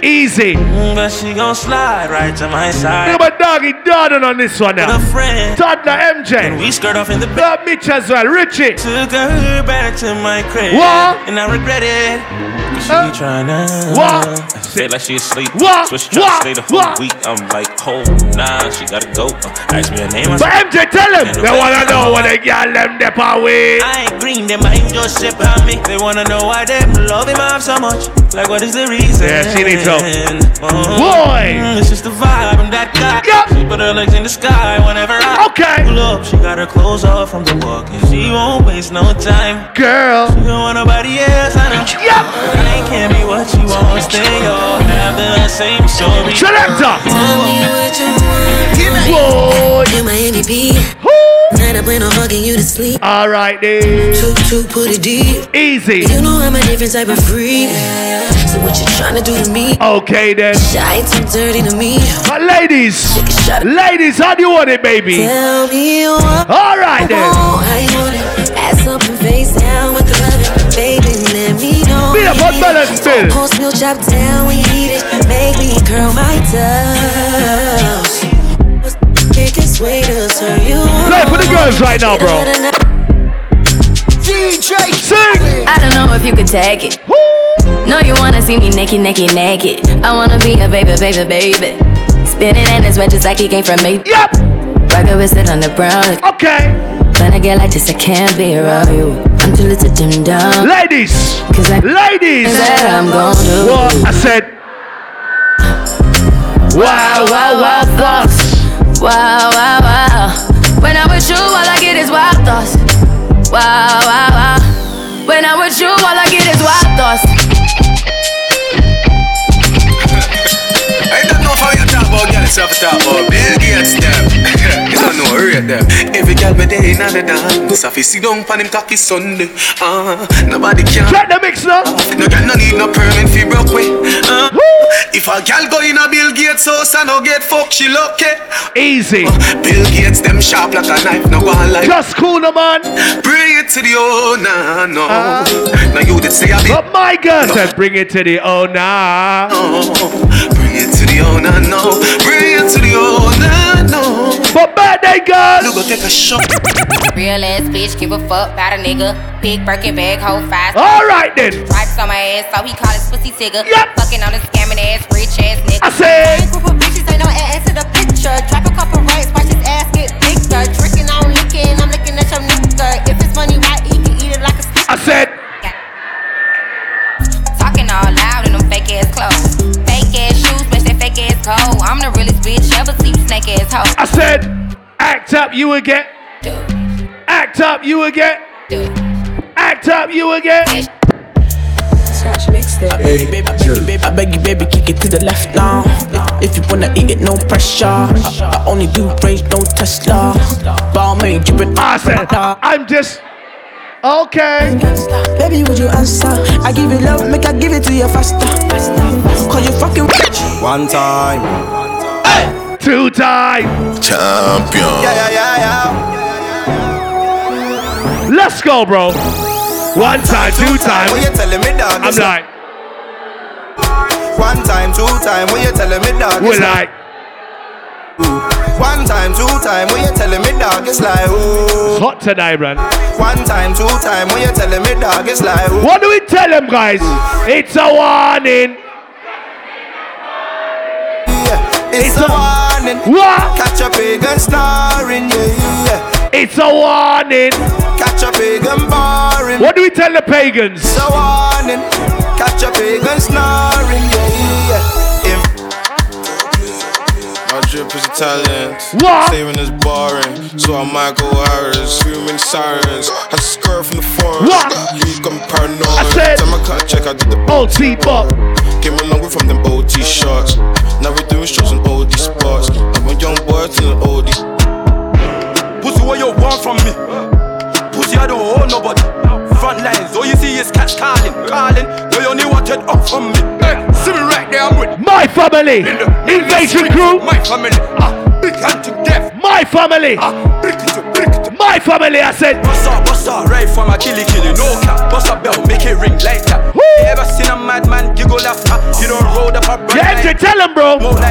Easy. Mm, but she gon' slide right to my side. At my doggy Darden on this one now. With a friend. Toddler MJ. And we skirt off in the bed. Got Mitch as well. Richie. Took her back to my crib. What? And I regret it. She tryna. What? Feel like she asleep. What? So she tryna What? stay the whole What? week. I'm like, oh, nah, she gotta go. Uh, ask me her name. I But said, MJ, tell him. They wanna know of what they got them dep away. I ain't green, them I ain't just ship on me. They wanna know why them love him off so much. Like, what is the reason? Yeah, she needs help. Oh, Boy. mm, It's just the vibe from that guy. She put her legs in the sky whenever I Okay. pull up. She got her clothes off from the walk and she won't waste no time. Girl. She don't want nobody else, I know. Yep. I can't be what you want, stay all have the same story. Selector. Tell me what you want. Boy. You're my MVP. Night up when I'm hugging you to sleep. All right, then. Two, two, put it deep. Easy. You know I'm a different type of freak. So what you trying to do to me? Okay, then. Shy too dirty to me. But ladies, ladies, how do you want it, baby? Tell me what. All right, then. How you want it? Ass up and face down with me know. Be a hot balance bill. Post milk chop down when you eat it. Make me curl my toes. Biggest way to turn you Play for the girls right now, bro. DJ Sing. I don't know if you could take it. No, you wanna see me naked, naked, naked. I wanna be a baby, baby, baby. Spinning in his red just like he came from me. Yep. Rocket with it on the brown. Okay. When I get like this, I can't be around you. I'm too little to dim down. Ladies. Cause I Ladies. That I'm gonna do. What? I said. Wow, wow, wow, thoughts. Wow, wow, wow. When I'm with you, all I get is wild thoughts. Wow, wow, wow. When I'm with you, all I get is wild thoughts. About girl yourself talk about Bill Gates them. you don't know rate them. Every girl me day inna the dance. If you sit down pon him cocky Sunday, ah, nobody can. Get the mix now. No girl no need no permit fi broke way. Uh, if a girl go in a Bill Gates house and no get fucked, she lucky. Easy. Bill Gates them sharp like a knife, no go on like. Just cool, no man. Bring it to the owner, no. now you did say I be. But my girl said, bring it to the owner. It to the owner, no. Bring it to the owner, no. But birthday girl. You go take a shot. Real ass bitch, give a fuck about a nigga. Big Birkin bag, hold fast. All right then. Stripes on my ass, so he call his pussy tigger. Yep. Fucking on a scamming ass, rich ass nigga. I said. Group of bitches ain't no ass to the picture. Drop a couple rights, watch his ass get bigger. Tricking on licking, I'm looking at your nigga. If it's money right, he can eat it like a stick. I said. Talking all loud in them fake ass clothes. That fake ass coat. I'm the realest bitch ever see snake ass hoe. I said, act up, you again. Act up, you again. Act up, you again. Scratch mixtape. Baby, baby, baby, baby, I beg you, baby, kick it to the left now. If, if you wanna eat it, no pressure. I, I only do range, no Tesla. Ball made you been I said, I'm just okay. Baby, would you answer? I give you love, make I give it to you faster. Cause you fucking rich. One time. Hey. Two time. Champion. Yeah, yeah, yeah, yeah. Let's go, bro. One time, two time. When you telling me dog, I'm it's like, One time, two time. When you telling me dog, we're it's like, One time, two time. When you telling me dog, it's like ooh. hot tonight, man. One time, two time. When you telling me dog, it's like ooh. What do we tell them, guys? It's a warning. It's, a, warning. What? Catch a pagan snoring, yeah, yeah. It's a warning. Catch a pagan boring. What do we tell the pagans? It's a warning. Catch a pagan snoring, yeah. My drip is Italian. What? Saving is boring. So I'm Michael Harris. Screaming sirens. I skirt from the forest. What? You got me paranoid. I said- Time I cut check, I did the oh, OT bop. Came a long way from them OT shots. Now we're doing shows in OD spots. I'm a young boy to an OD. Pussy, what you want from me? Pussy, I don't hold nobody. Front lines, all you see is cats calling, calling. They only wanted up from me. Hey, see me right there, I'm with My family. Invasion crew. my family. Ah, big hand to death. My family. Ah, brick it to brick it to. My family, I said. Bust up, bust up, right from a killy killy, no cap. Bust up bell, make it ring like that. You ever seen a madman giggle after? You don't roll up a brand Yeah, like tell him, bro. More like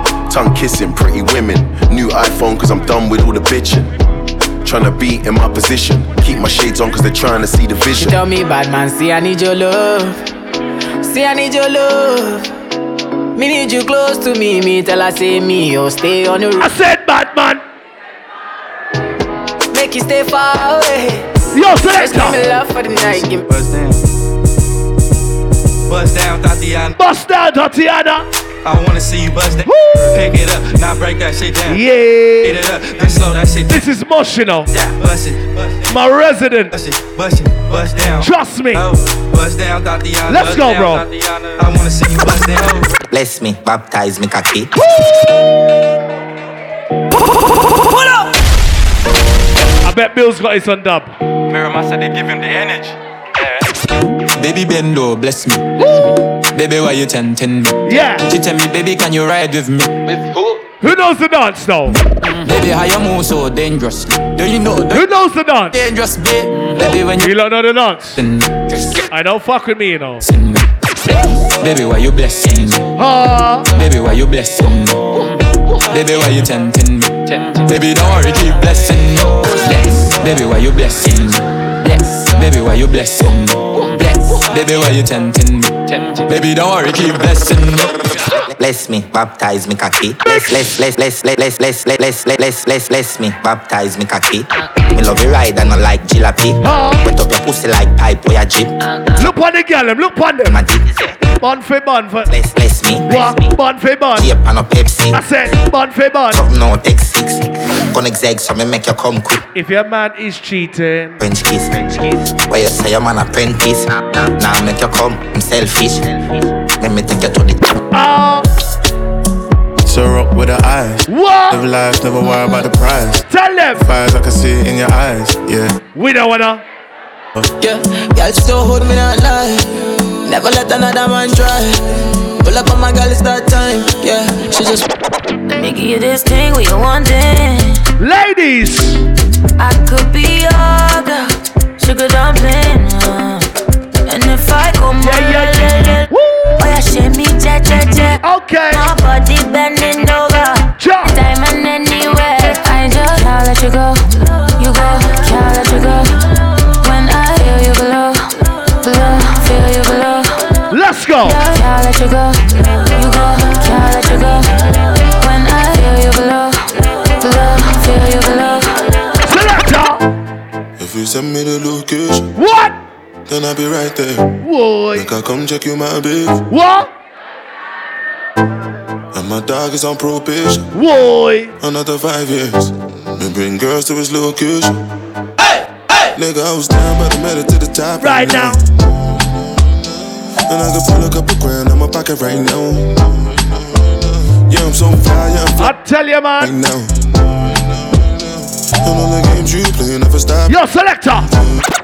Tongue kissing, pretty women. New iPhone, cause I'm done with all the bitching. Tryna be in my position. Keep my shades on, cause they're trying to see the She vision. tell me, bad man, see I need your love. See I need your love. Me need you close to me. Me tell her say me, oh stay on the road. I said, bad man. Make you stay far away. Yo, Just give me love for the night. Give Bust down. Bust down, Tatiana. Bust down, Tatiana. I wanna see you bust down. Pick it up, now break that shit down. Yeah. Hit it up, then slow that shit down. This is emotional. Yeah, bust it, bust it. My resident. Bust it, bust it, bust down. Trust me. Oh, bust down, Tatiana. Let's bust go, down, bro. Tatiana. I wanna see you bust down. Bless me, baptize me, cocky. Pull up! I bet Bill's got his on dub. Miramar they give him the energy. Baby bend low, bless me. Baby, why you tempting me? Yeah. She tell me, baby, can you ride with me? With who? Who knows the dance though? Baby, how you move so dangerous? Do you know? Who knows the dance? Dangerous, babe. Baby, when you, You don't know the dance? I don't fuck with me, you know. baby, why you blessing me? Ah. Baby, why you blessing me? Baby, why you tempting me? Tempting. Baby, don't worry, keep blessing me. Bless. Baby, why you blessing me? Bless. Baby, why you blessing me? Bless. Baby, why you tempting me? Baby, don't worry, keep blessing me. Bless me, baptize me, cocky. Bless, bless, bless, bless, bless, bless, bless, bless, bless, bless, bless, bless me, baptize me, cocky. Me love you ride and not like jalopy. Wet up your pussy like pipe or your jeep. Look on the girl, them, look on them. Bun for bun for. Bless, bless me. What? Bun for bun. Tape and a Pepsi. I said bun for bun. Something no take six. Gonna so me make you come quick. If your man is cheating, French kiss. French kiss. Why you say your man apprentice? Now make you come, I'm selfish. Let me take you to the top. Ah. So rock with the eyes. What? Live life, never worry about the price. Tell them. Fires, I can see it in your eyes. Yeah. We don't wanna. Yeah, girl, she don't hold me not lie. Never let another man try. Pull up on my girl, it's that time. Yeah, she just. Let me give you this thing we wanting. Ladies, I could be your girl, sugar dumpling. uh. And if I go more, yeah, yeah. oh yeah, shake me, ja ja ja. Okay. My body bending over. Diamond anywhere. I just can't let you go. You go, can't let you go. Can't let you go. You go, can't let you go. When I feel you below, below, feel you below. Selector. If you send me the location, what? Then I'll be right there. Boy. Make I come check you, my babe. What? And my dog is on probation. Boy. Another five years. Me bring girls to his location. Hey, hey. Nigga, I was down, but I made it to the top. Right now. And I can pull a couple grand in my pocket right now. Yeah, I'm so fly, yeah, I'm fly. I tell you, man. Right now. And all the games you play never stop. Yo, selector.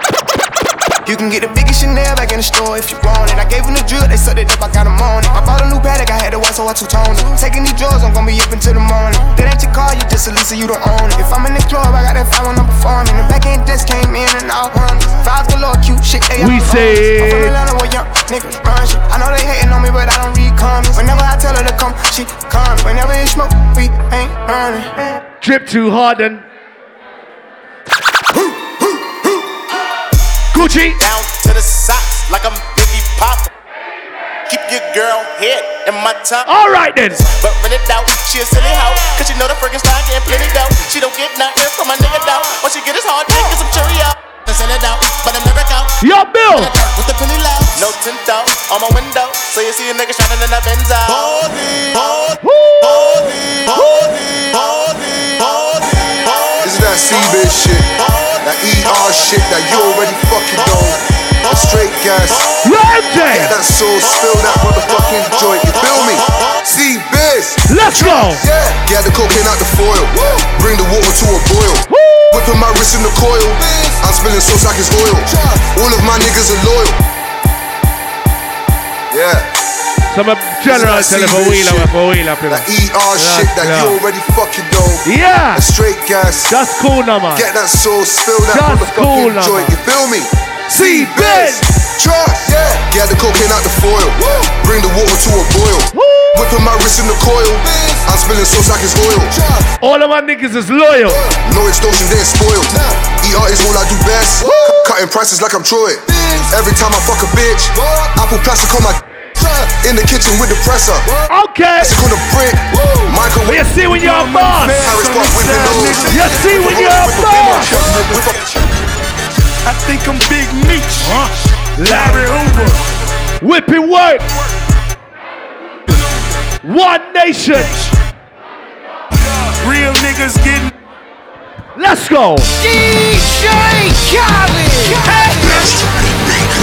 You can get the biggest Chanel back in the store if you want it. I gave them the drill, they sucked it up, I got them on it. I bought a new Patek, I had to watch, so I two-tone it. Taking these drugs, I'm gonna be up until the morning. That ain't your car, you just a Lisa, you don't own it. If I'm in the club, I got that fire when I'm performing. The back end desk came in and all hundreds. Fives galore, cute shit, they We say- I'm from Atlanta where young niggas run shit. I know they hating on me, but I don't read comments. Whenever I tell her to come, she comes. Whenever it's smoke, we ain't running. Drip too hard and. Gucci. Down to the socks like I'm Biggie Pop. Keep your girl head in my top. All right then. But run it out, she a silly hoe. Cause she know the freaking style getting plenty dough. She don't get nothing from a nigga though. What she get is hard dick and some Cheerio. And send it out, but I'm never out. Yo, Bill. With the penny low. No tint out on my window. So you see a nigga shining in that Benzo. Holy, holy, holy, holy, holy, This is that C-Biz shit. That ER shit that you already fucking know. Straight gas. Get that sauce, spill that motherfucking joint. You feel me? See biz. Let's go. Yeah. Get the cocaine out the foil. Bring the water to a boil. Whipping my wrist in the coil. I'm spilling sauce like it's oil. All of my niggas are loyal. Yeah. Some of general for wheel up, for wheel up. That ER shit that you already fucking know. Yeah. A straight gas. That's cool now, man. Get that sauce, spill that That's motherfucking cool now, joint. You feel me? See biz. Trust. Yeah. Get the cocaine out the foil. Bring the water to a boil. Whipping my wrist in the coil. I'm spilling sauce like it's oil. All of my niggas is loyal. No extortion, they ain't spoiled. ER is all I do best. Cutting prices like I'm Troy. Every time I fuck a bitch, Apple plastic on my in the kitchen with the presser. Okay. It's on the print. Michael, you see when you're a boss. Paris bar whipping those. You see when you're a boss. I think I'm Big Meech. Larry Hoover. Whipping work. One nation. Real niggas getting. Let's go. DJ Khaled.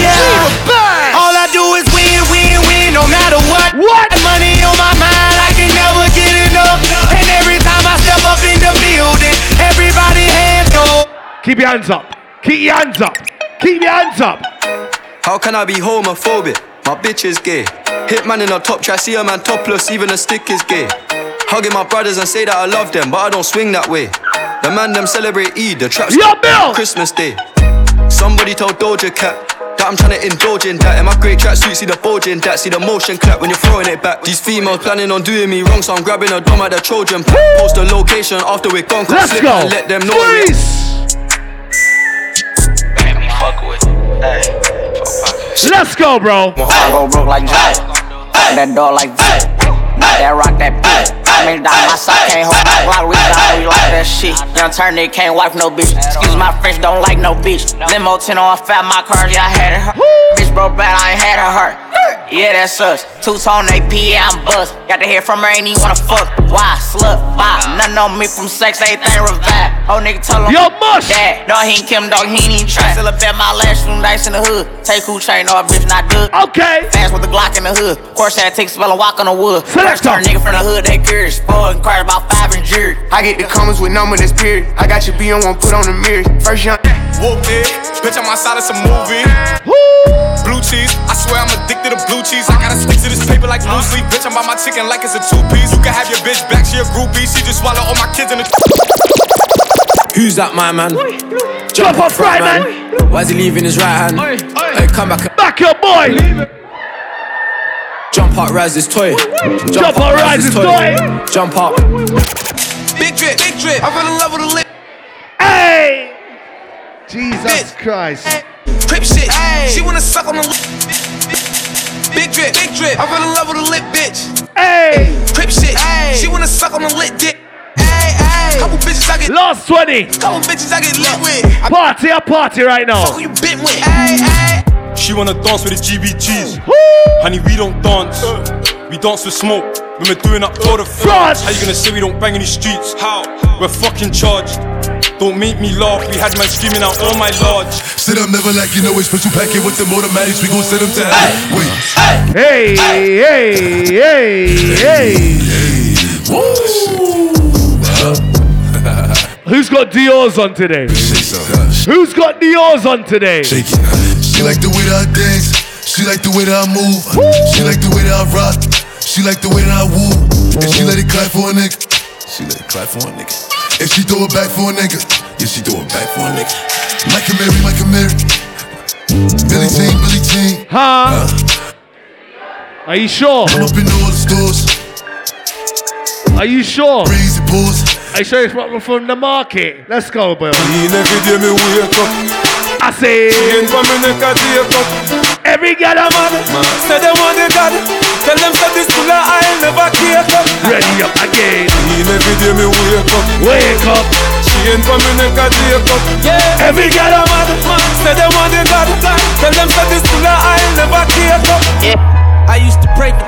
Yeah. All I do is win, win, win, no matter what. What? Money on my mind, I can never get enough. And every time I step up in the building, everybody hands go. Keep your hands up. Keep your hands up. Keep your hands up. How can I be homophobic? My bitch is gay. Hit man in a top try, see a man topless, even a stick is gay. Hugging my brothers and say that I love them, but I don't swing that way. The man them celebrate Eid, the traps Yo, Bill! Christmas Day. Somebody told Doja Cat that I'm trying to indulge in that. In my great tracksuit, see the bulging. that, see the motion clap when you're throwing it back. These females planning on doing me wrong, so I'm grabbing a dome at the Trojan pack. Post the location after we're gone, come Let's slip go. and let them know. Freeze. Let's go, bro. I go broke like Jay. That door like that. That rock that beat. I mean, down my side can't hold my block. We down, we like that shit. Young turn it can't wife no bitch. Excuse my French, don't like no bitch. Limo 10 on a fat, my car, yeah, I had it hurt. Bitch broke bad, I ain't had her hurt. Yeah, that's us. Two tone AP, yeah, I'm bust. Got to hear from her, ain't even wanna fuck. Why? Slut, bop. Nothing on me from sex, everything revive. Oh, nigga, tell him. Yo, mush. Dad, no, he ain't Kim, dog, he ain't even try. Still up at my last room, dice in the hood. Take who chain, no, a bitch not good. Okay. Fast with the Glock in the hood. Of course, I take a spell and walk on the wood. Select First turn nigga from the hood, they curious. Boy, inquired about five and jury. I get the comments with number that's period. I got your B on one, put on the mirror. First young. Whoop it. Bitch, I'm outside it's a movie. Blue cheese. I swear I'm addicted to blue cheese. I gotta stick to this paper like blue sleep. Bitch, I'm by my chicken like it's a two piece. You can have your bitch back, she a groupie. She just swallow all my kids in the. Who's that, my man? Jump off right, man. Why's he leaving his right hand? Hey, come back. Back up, boy. Jump up, rise this toy. Jump up, rise this toy. Jump up. Big drip, big drip. I fell in love with a lit. Hey. Jesus Christ. Crip shit. She wanna suck on the lip. Big drip, big drip. I fell in love with a lit bitch. Hey. Crip shit. She wanna suck on the lit dick. Hey, hey. Couple bitches I get. Last 20. Couple bitches I get lit with. Party, a party right now. fuck who you been with. Hey, hey. She wanna dance with the GBGs. Honey, we don't dance. Uh. We dance with smoke. When we're doing up all the uh. frauds. How you gonna say we don't bang in the streets? How? We're fucking charged. Don't make me laugh. We had man screaming out all my lodge. Sit up, never like you know it's special packet with the automatics. We gon' send them to hell. Wait. Hey, hey, hey, hey. Who's got Dior's on today? Who's got Dior's on today? Shake it. She like the way that I dance. She like the way that I move. She like the way that I rock. She like the way that I woo. And she let it clap for a nigga. She let it clap for a nigga. And she throw it back for a nigga. Yeah, she throw it back for a nigga. Michael Mary, Michael Mary. Billie Jean, Billie Jean. Huh? Are you sure? I'm up in all the stores. Are you sure? Crazy pause. Are you sure it's not from the market? Let's go, boy. Every day me. I say. Again for me neck a take up. Every girl I'm on. Say they want the God. Tell them say this full I'll never cake up. Ready up again. Every day me wake up. Wake up. She ain't for a take. Yeah. Every girl I'm on. Say they want the God. Tell them say this full I'll never cake up. I used to pray for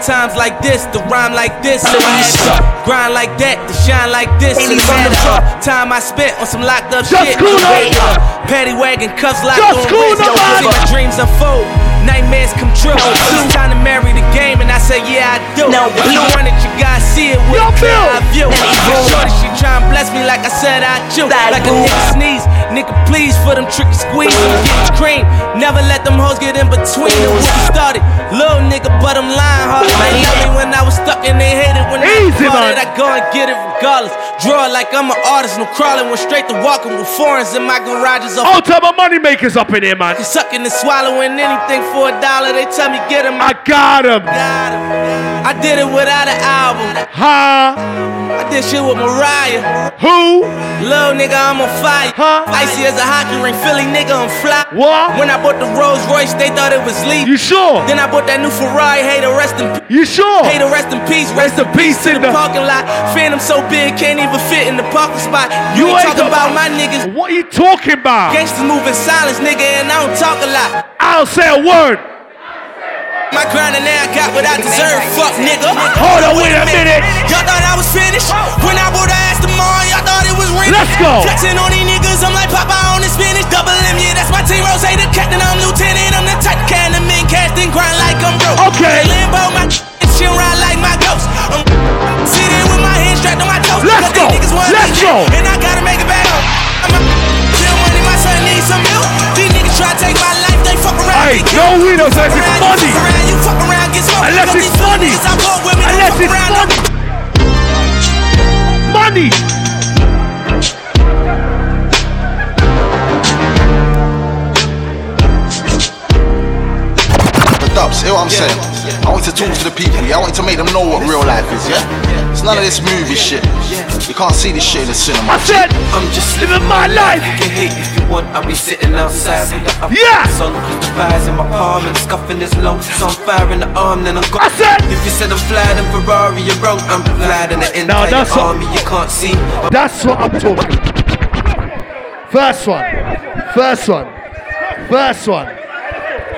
times like this, the rhyme like this, so I had to grind like that, to shine like this. And the fuck time I spent on some locked up Just shit. cool up. Paddy wagon, cuffs locked Just on cool wrist. up, Yo, man. see my dreams unfold. Nightmares come true. It's time to marry the game, and I say, yeah, I do. No, If you want it, you gotta see it with a clear view. Shorty, she try and bless me like I said I do. Like a nigga sneeze, nigga please for them tricky squeeze. I'm getting cream. Never let them hoes get in between. Was we started. Little nigga, but I'm lying hard. They love me when I was stuck and they hated when I bought I go and get it regardless. Draw like I'm an artist. No crawling, went straight to walking with foreigns in my garages. All time of money makers up in here, man. Sucking and swallowing anything for a dollar. They tell me get him. I got him. I did it without an album. Ha. I did shit with Mariah. Who? Little nigga, I'm on fire. Huh? Icy as a hockey ring. Philly nigga, I'm fly. What? When I bought the Rolls Royce, they thought it was leave. You sure? Then I bought that new Ferrari. Hey, to rest in peace. You sure? Hey, to rest in peace. Rest, in peace to the, parking lot. Phantom so big, can't even fit in the parking spot. You, ain't talking about my niggas. What are you talking about? Gangsters moving silence, nigga, and I don't talk a lot. I'll say a word. My grind and now I got what I deserve. Fuck nigga. Hold on, wait a minute. Y'all thought I was finished? When I bought the Aston Martin, y'all thought it was ring. Let's go. Flexing on these niggas, I'm like Popeye on the spinach. Double M, yeah, that's my team. Rose, the captain, I'm lieutenant. I'm the type can the men cast and grind like I'm broke. Okay. Lambo, my shit ride like my ghost. I'm sitting with my hands strapped on my toes. Let's go. niggas Let's go. And I gotta make it try to take my life, they fuck around. Hey, no killed. widows Fuck unless it's around, money. You fuck around, you fuck around, get smoked. Unless it's these money. niggas I fuck with me, don't Unless fuck it's around. money. Money. The dubs, hear what I'm saying? I want to talk to the people, yeah? I want to make them know what real life is, yeah? It's none of this movie shit. You can't see this shit in the cinema. I said, I'm just living my life. You can hate if you want, I'll be sitting outside with the up Yeah. sun, the fires in my palm and scuffing this lungs. So I'm firing the arm, then I'm gone. I said, If you said I'm fly than Ferrari, you're wrong. I'm fly than the Now entire that's what- army, you can't see. That's what I'm talking. First one. First one. First one.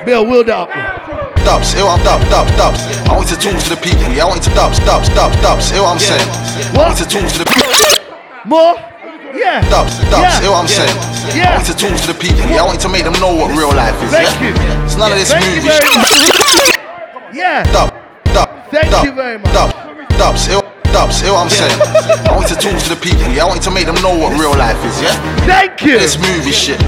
Bill, wheel that up. Dubs, what I'm dub, dub, dubs. I want to talk to the people, yeah? I want to dubs, dubs, dubs, dubs. What I'm saying? I want to talk to the people. More? Yeah. Dubs, dubs, Yeah. what I'm saying? Yeah. I want to talk to the people, yeah? I want to make them know what real life is, Thank yeah? you. It's none of this Thank you movie very much. Yeah. Dub, dub, Thank dub, you very much. Dub, dubs, hear, dubs, hear what I'm saying? I want to talk to the people, yeah? I want to make them know what real life is, yeah? Thank you. This movie shit.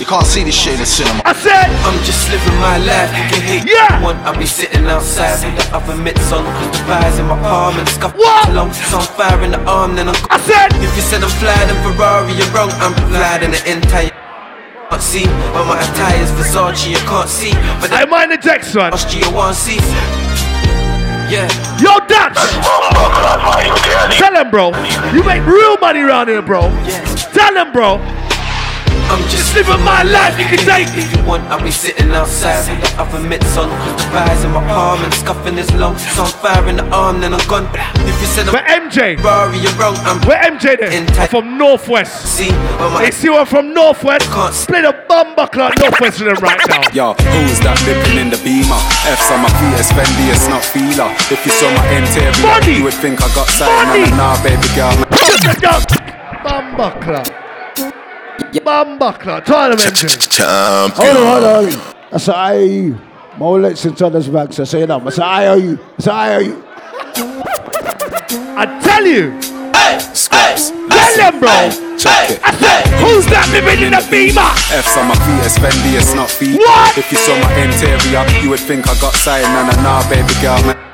You can't see this shit in the cinema. I said, I'm just living my life, you can hate Yeah. if you want. I'll be sitting outside with the other mitts on, the fires in my palm and scuffing What? the lungs. So I'm firing the arm, then I'm I said, If you said I'm fly than Ferrari, you're wrong. I'm fly than the entire. Can't see, but my attire's Versace, you can't see. But I mind the next one. Austria one see. Yeah. Yo, Dutch. Tell him, bro. You make real money around here, bro. Tell him, bro. I'm just living my life, you can take If you want, I'll be sitting outside with the other mitts on. The fires in my palm and scuffing this lungs. So I'm firing the arm, then I'm gone. If you said I'm Where MJ? Ferrari, you're wrong. I'm Where MJ then? I'm from Northwest. See, but my They see one from Northwest. Split a bumper clock Northwest with them right now. Yo, who's that dipping in the beamer? F's on my feet, it's Fendi, it's not Fila. If you saw my interior, Money! you would think I got on a nah, baby girl. Bumper clock. Bumper clock. Tell him MJ. Champion. Hold on, hold on. I said, I hear you. More legs into others back, so say it up. I said, I hear you. I said, I hear you. I tell you. Scraps. Tell them, bro. Check it. I said, who's that living in a beamer? F's on my feet, it's Fendi, it's not feet. What? If you saw my interior, you would think I got something on a nah, baby girl. Man.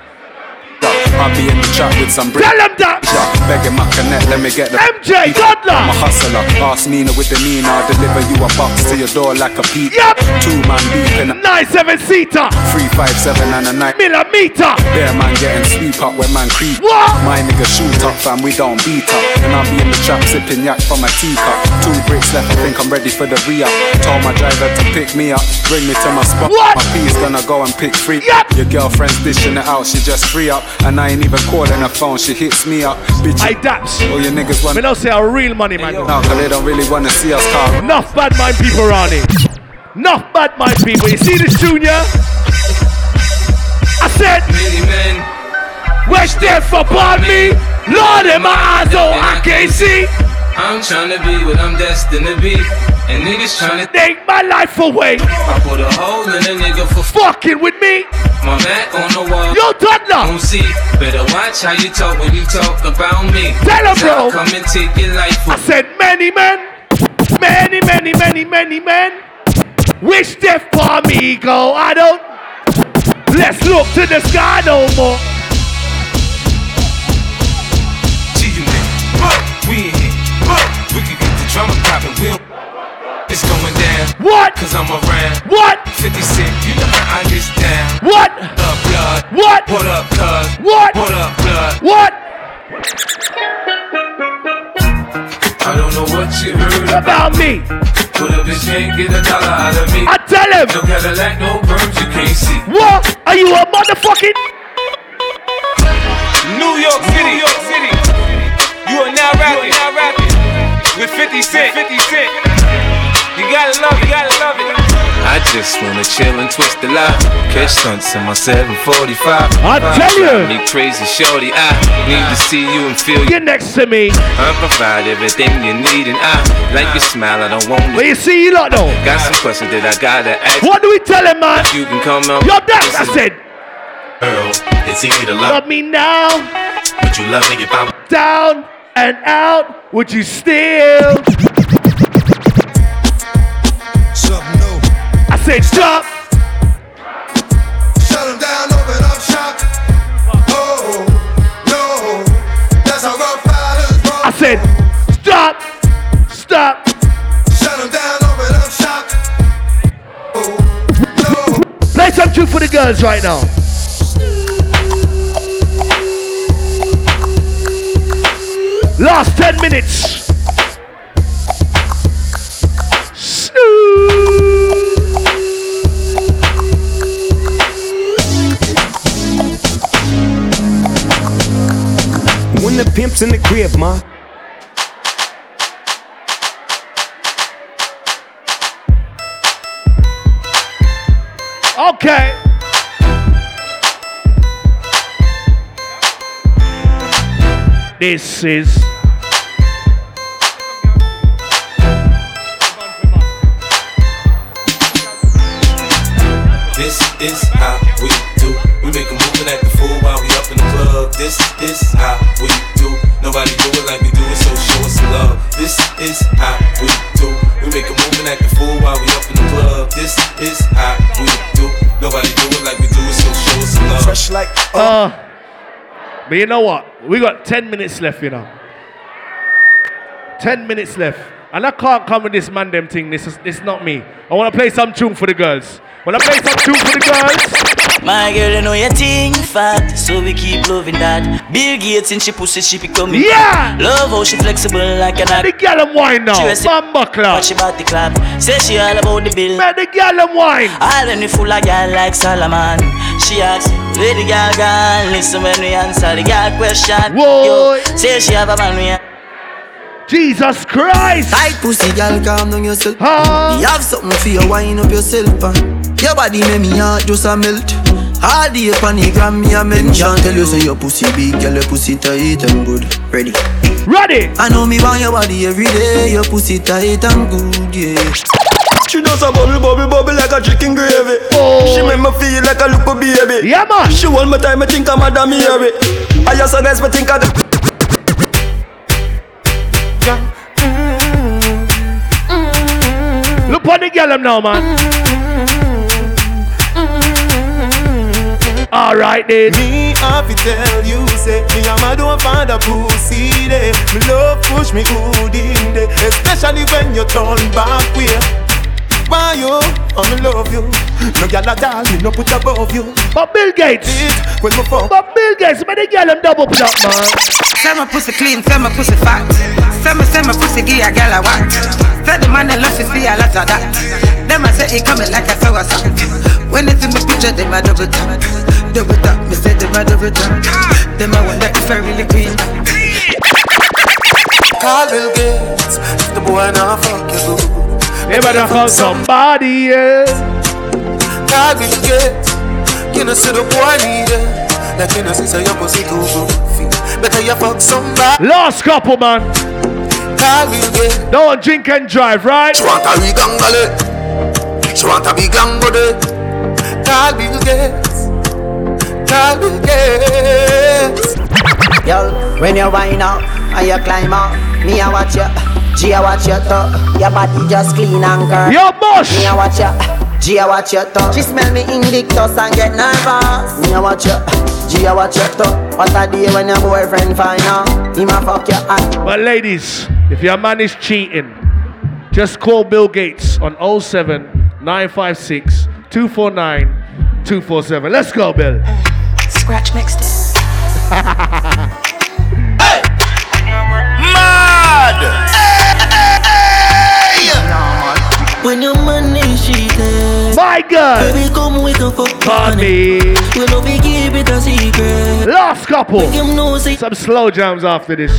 I'll be in the trap with some bricks. Tell them that. Begging my connect, let me get the MJ, Godler. I'm a hustler. Ask Nina with the Nina, I'll deliver you a box to your door like a peep. Yep. Two man deep in a Nine seven seater. three five seven and a night. Millimeter. Bear man getting sweep up when man creep. What? My nigga shoot up, fam, we don't beat up. And I'll be in the trap sipping yak from a teacup. Two bricks left, I think I'm ready for the re up. Told my driver to pick me up, bring me to my spot. What? My P's gonna go and pick free. Yep. Your girlfriend's dishing it out, she just free up. And I ain't even calling her phone, she hits me up. Bitch, I daps. all your niggas want Me don't say our real money man. now, cause they don't really wanna see us car. Enough bad mind people around here. Enough bad mind people. You see this junior? I said, Many men Wish death upon me. Lord, in my eyes, oh, I can't see. I'm trying to be what I'm destined to be. And niggas trying to take my life away. I put a hole in a nigga for fucking with me. My back on the wall. Yo, Toddler. Don't see. Better watch how you talk when you talk about me. Tell him, bro. Come and take your life I said many men, many, many, many, many men wish death for me go. I don't. Let's look to the sky no more. Fuck, we here. We can get the drama poppin'. We don't. It's going down. What? Cause I'm around. What? 50 Cent, you know how I get down. What? What up, blood? What? What up, cuz? What? What up, blood? What? I don't know what you heard About me. But a bitch can't get a dollar out of me. I tell him. No Cadillac, no perms, you can't see. What? Are you a motherfucking? New York City, New York City. You are now rapping, now rapping with 50 Cent, 50 Cent. You gotta love it, you gotta love it. I just wanna chill and twist the lie. Catch stunts in my 745. I tell you. Me crazy shorty, I need to see you and feel you. Get next to me. I provide everything you need and I like your smile. I don't want Where you see you lot though? Got some questions that I gotta ask. What do we tell him, man? You can come out. Yo, that's I said. Girl, it's easy to love, Love me now, Would you love me if I'm down and out. Would you still? Something new. I said stop. Shut them down, open up shop. Oh, no. That's how rough riders roll. I said stop, stop. Shut them down, open up shop. Oh, no. Play some tune for the girls right now. Last 10 minutes. When the pimp's in the crib, ma. Okay. This is Uh, but you know what? We got 10 minutes left, you know. 10 minutes left. And I can't come with this man them thing. This is this not me. I wanna play some tune for the girls. Wanna play some tune for the girls? My girl, you know your thing fat, so we keep loving that. Bill Gates and she pussy, she become me. Yeah! Love how she flexible like an The girl them wine now. She Mamba clap. Watch she body clap. Say she all about the bill. Man, the girl them wine. All when we full of girl like Solomon. She asks, where the girl gone? Listen when we answer the girl question. Whoa. Yo, say she have a man we Jesus Christ. Tight pussy, girl, calm down yourself. Huh? You have something for you, wind up yourself. Uh. Your body make me heart just a melt. All day upon the gram, me a mention. Tell you say your pussy big, girl, your pussy tight and good. Ready? Ready. I know me want your body every day. Your pussy tight and good, yeah. She does a bubble, bubble, bubble like a chicken gravy. Oh. She make me feel like a little baby. Yeah, man. She hold my time, I think I'm Madame Mary. I just a guess, but think of the. Look on the girl them now, man. Alright then. Me have to tell you, say me and my don't find a pussy there. Me love push me good in there, especially when you turn back way. Why you? I love you. No girl at all, me no put above you. But Bill Gates. it, When we fuck. But Bill Gates, man, the girl them double up, man. Say my pussy clean, say my pussy fat. Say me, say my pussy give a girl a what? Say the man and love she see a lot of that. Them I say it coming like a sour salt. When it's in the picture, them a double tap, double tap. Me say them a double tap. Them I wonder if I really queen. Call Bill Gates if the boy not fuck you. They better call somebody, yeah. Call Bill Gates, you know see the boy need it. Like you know, see, say your pussy too goofy. Better you fuck somebody. Last couple, man. Call me again. Don't drink and drive, right? She want a regangale. She want a big langode. Call me again. Call me again. Girl, when you wind up and you climb up, me I watch you. G a watch your toe. Your body just clean and curl. Yo, boss. Me I watch you. G a watch your toe. She smell me indictus and get nervous. Me I watch you. G a watch your toe. What a day when your boyfriend find out. Him a fuck your eye. But ladies, if your man is cheating, just call Bill Gates on 07 956 249 247. Let's go, Bill. Eh. Scratch mixed it. Mad! When your man is cheating. My God. Baby, come we can fuck on me. We no be keep it a secret. Last couple. Make him know Some slow jams after this.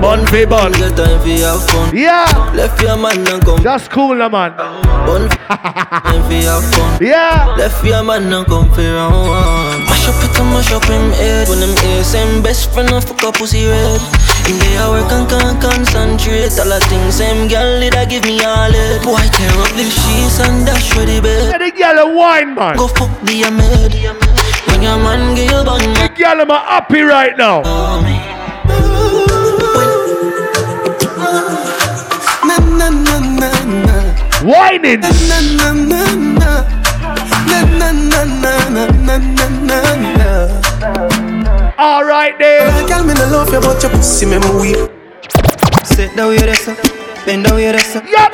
Bun for bun. Get time for have fun. Yeah. Left your man and come. That's cool, nah, man. Bun time for have fun. Yeah. Left your man and come for round. Mash up it and mash up him head. When him ear same best friend and fuck a pussy red. Him day I work and can't concentrate. All the things same girl did I give me all it. Boy tear up the sheets and dash for the bed. Yeah, the girl a wine, man. Go fuck the maid. When your man give you bun. The girl am a happy right now. Oh, Na na. All right then. Girl, me no love you, but your pussy me weak. Sit down here, this up. Bend down here, this up. Yup.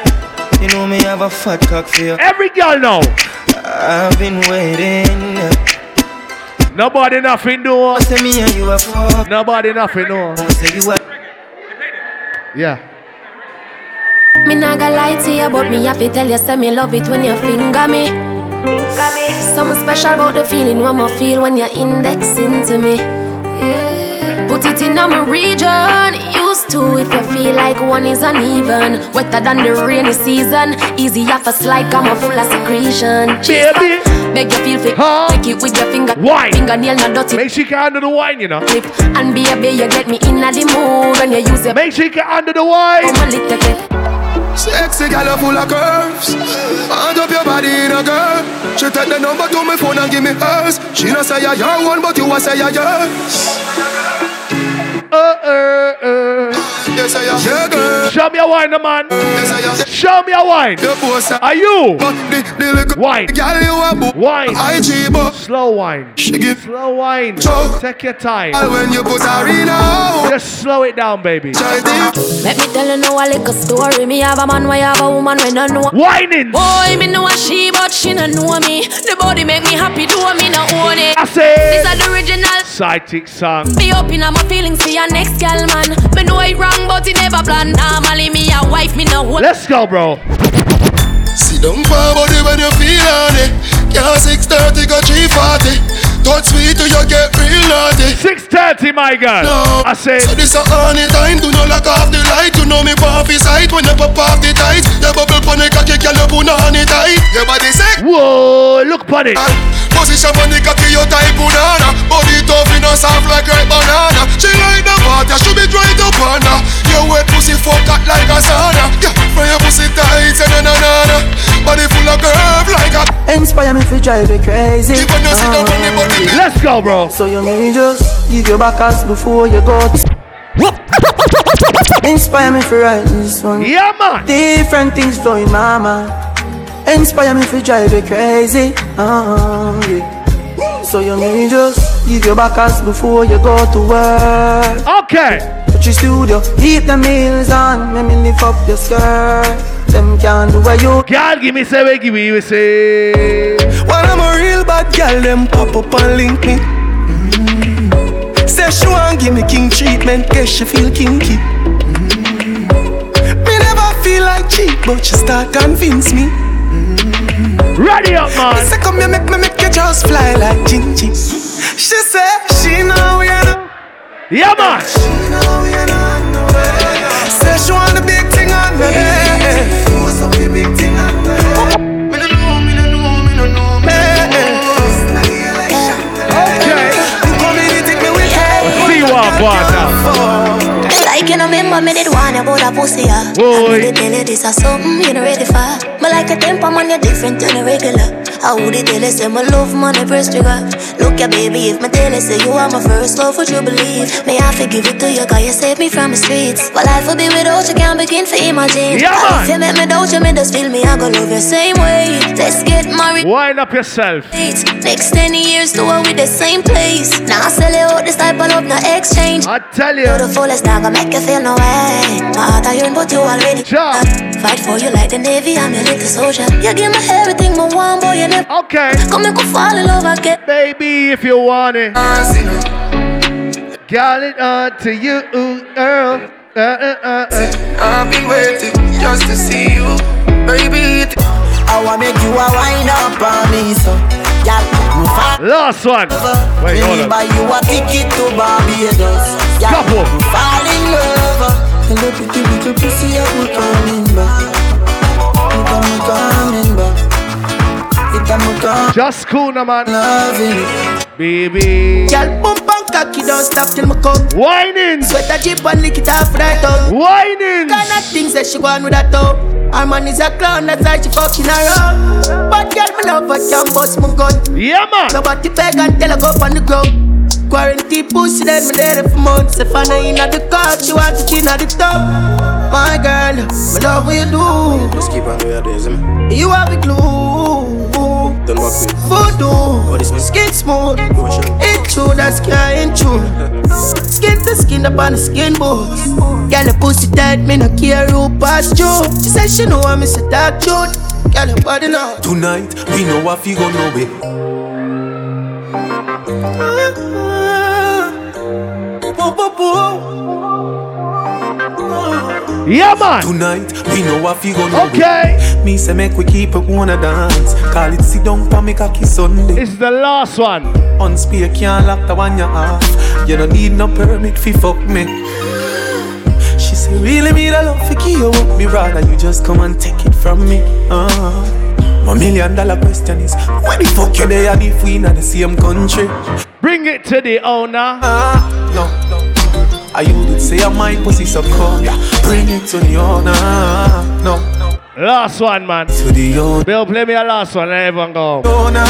You know me have a fat cock for you. Every girl know. I've been waiting. Nobody nothing know. Say me and you a fuck. Nobody nothing know. Say you a. Yeah. Me nah gonna lie to you, but me have to tell you, say me love it when you finger me. Something special about the feeling one more feel when you're indexing to me. Yeah. Put it in my region. Used to if you feel like one is uneven. Wetter than the rainy season. Easy off a slide, come a full of secretion. Baby. Make you feel fit. Take it with your finger. Wine. Fingernail not dirty. Make sure you can handle the wine, you know. Clip. And baby, you get me in the mood when you use your. Make sure you can handle the wine. Sexy gal full of curves. Hand up your body in a girl. She take the number to my phone and give me hers. She not say you're your one, but you a say you're yours. Uh, uh, uh. Yes, I am your girl. Show me a wine, man. Yes, I am. Show me a wine. The boss. Uh, Are you? But the, the little Wine. gal you a boo. Wine. IG but Slow wine. She give Slow wine. Choke. Take your time. All when you put her in a hole. Just slow it down, baby. Let me tell you now a little story. Me have a man, why have a woman when I know. Whining. Boy, me know a she, but she no know me. The body make me happy, do me no own it. I say. This is the original. Side tick song. Be open on my feelings for your next girl, man. Me know it wrong, but it never plan. Normally me a wife, me no hold. Let's go, bro. Sit down for body when you feel on it. Can't 630 go 340. Touch sweet till you get real naughty. 630, my girl. No, I say. So this a honey time. Do not lock off the light. You know me pop his sight when you pop off the tight. Your bubble pon the cocky, girl you put on it tight. Your body sick. Whoa, look pon it. Ah. Position pon the cocky, you tight banana. Body tough, you know soft like ripe banana. She like the water, she be dry up on her. Your wet pussy fuck hot like a sauna. Yeah, from your pussy tight, say na na na na. Body full of curve like a. Inspire me to drive you crazy. Keep on your sit down on the oh. body. Let's go, bro. So you may just give your back ass before you go. Inspire me for write this one. Yeah, man. Different things flowing, mama. Inspire me to drive you crazy. Uh, yeah. So you may just give your back ass before you go to work. Okay. Put your studio, heat the meals on. Let me lift up your skirt. Them can't do what you Girl, give me say, give me, you say. When I'm a real bad girl, them pop up and link me. Mm. Say she want give me king treatment, guess she feel kinky. Mm. Me never feel like cheap, but she start convince me. Ready up, man. She said, come here, make me make you just fly like Gingy. She said, she know we are not. Yeah, man. She know we are not. Say she want the big thing on me. What's up, the big thing on me? Me no know, me no know, me no know, me no know. Okay. Community, me we have. See what, boss remember me did one about a pussy, yeah. Boy. I did tell you this is something you not ready for. But like a temper man, you're different than a regular. I would tell you say my love I press trigger. Look ya baby, if my tell you say you are my first love, would you believe? May I forgive it to you, cause you saved me from the streets. But life will be without you, can't begin to imagine. Yeah, man. If you make me doubt you, me just feel me, I go love you same way. Let's get married. Wind up yourself. Next 10 years to her with the same place. Now I sell you out this type of love, no exchange. I tell you. You're the fullest, not gonna make you feel no way. My heart I yearn, but you already. Fight for you like the Navy, I'm your little soldier. You give me everything, my one boy, you never. Okay. Come and go fall in love again. Baby, if you want it. Got it on to you, girl. Uh, uh, uh, uh. I've been waiting just to see you, baby. I wanna make you a wine up on me, so Y'all, you fall Last one. Wait, hold Me on. buy you a ticket to Barbados Y'all, Couple. you fall in love Hello, pretty little pussy, I'm coming back Just cool, no man. Loving Baby. Girl, bump and cocky, don't stop till me come Whining. Sweat a jeep and lick it off right up Whining. Kind of things that she want with that up Our man is a clown, that's why she fucking around But girl, me love her, can't bust my gun Yeah, man. Nobody beg and tell her go on the ground Quarantine pussy, then me there for months If I know in the car, she want to chin at the top My girl, me love what you do Just keep on the way it is, man. You have the glue Don't walk with Voodoo, skin smooth. It's true, that's can't true Skin to skin up on the skin bones. Girl, the pussy tight, me no care who pass you. She said she know I'm a dark truth. Girl, your body now Tonight, we know what we gonna know it. Uh-huh. Yeah, man. Tonight, we know what we gonna Okay. Me say make we keep it wanna dance. Call it sit down for me cocky Sunday. This is the last one. On spear can't lock the one you off. You don't need no permit fi fuck me. She say really me the love fi give you up. Me rather you just come and take it from me. Uh. My million dollar question is Where the fuck you there and if we not the same country? Bring it to the owner. Uh, I you did say my pussy so cold yeah. Bring it to the owner No, Last one, man. to the owner Bill, play me a last one and everyone go. Owner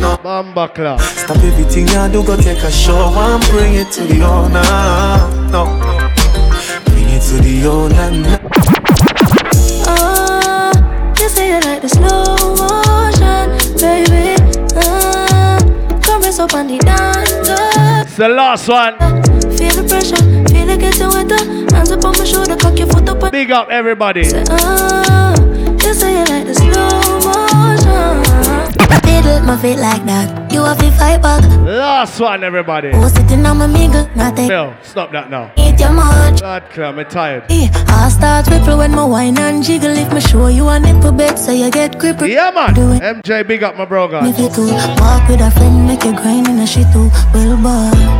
No, Bamba club. stop everything you do Go take a show and bring it to the owner No, bring it to the owner no. Ah, you say you like the slow motion, baby. Ah, compress up on the dance. It's the last one. Feel the pressure, feel it getting wetter. Hands up on my shoulder, cock your foot up. Big up everybody. Ah, you say you like the slow motion. My feet like that. You have to fight back. Last one, everybody. Who's sitting on my mingle? Not take Bill, stop that now. it your club, I'm tired. Eh, I start ripple when my wine and jiggle. If me show you a nipple bed, so you get gripper. Yeah, man. Do it. MJ, big up my bro, If guys. you too walk with a friend, make you grind in a shit too. Well, boy.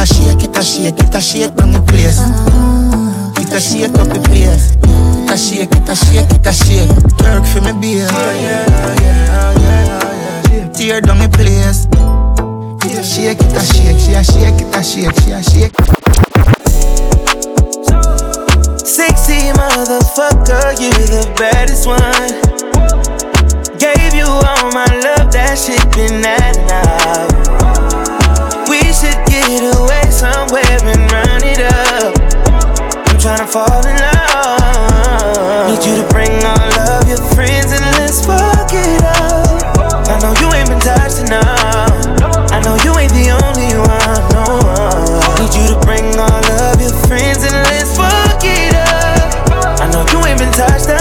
A shake, it a shake, it a shake from the place. It a shake up the place. It a shake, it a shake, it a shake. Work for me beer. Tear down the place. It a shake, it a shake, she a shake, it a shake, she a shake. Sexy motherfucker, you the baddest one. Gave you all my love, that shit been that now. Should get away somewhere and run it up. I'm tryna fall in love. Need you to bring all of your friends and let's fuck it up. I know you ain't been touched enough. I know you ain't the only one. No. Need you to bring all of your friends and let's fuck it up. I know you ain't been touched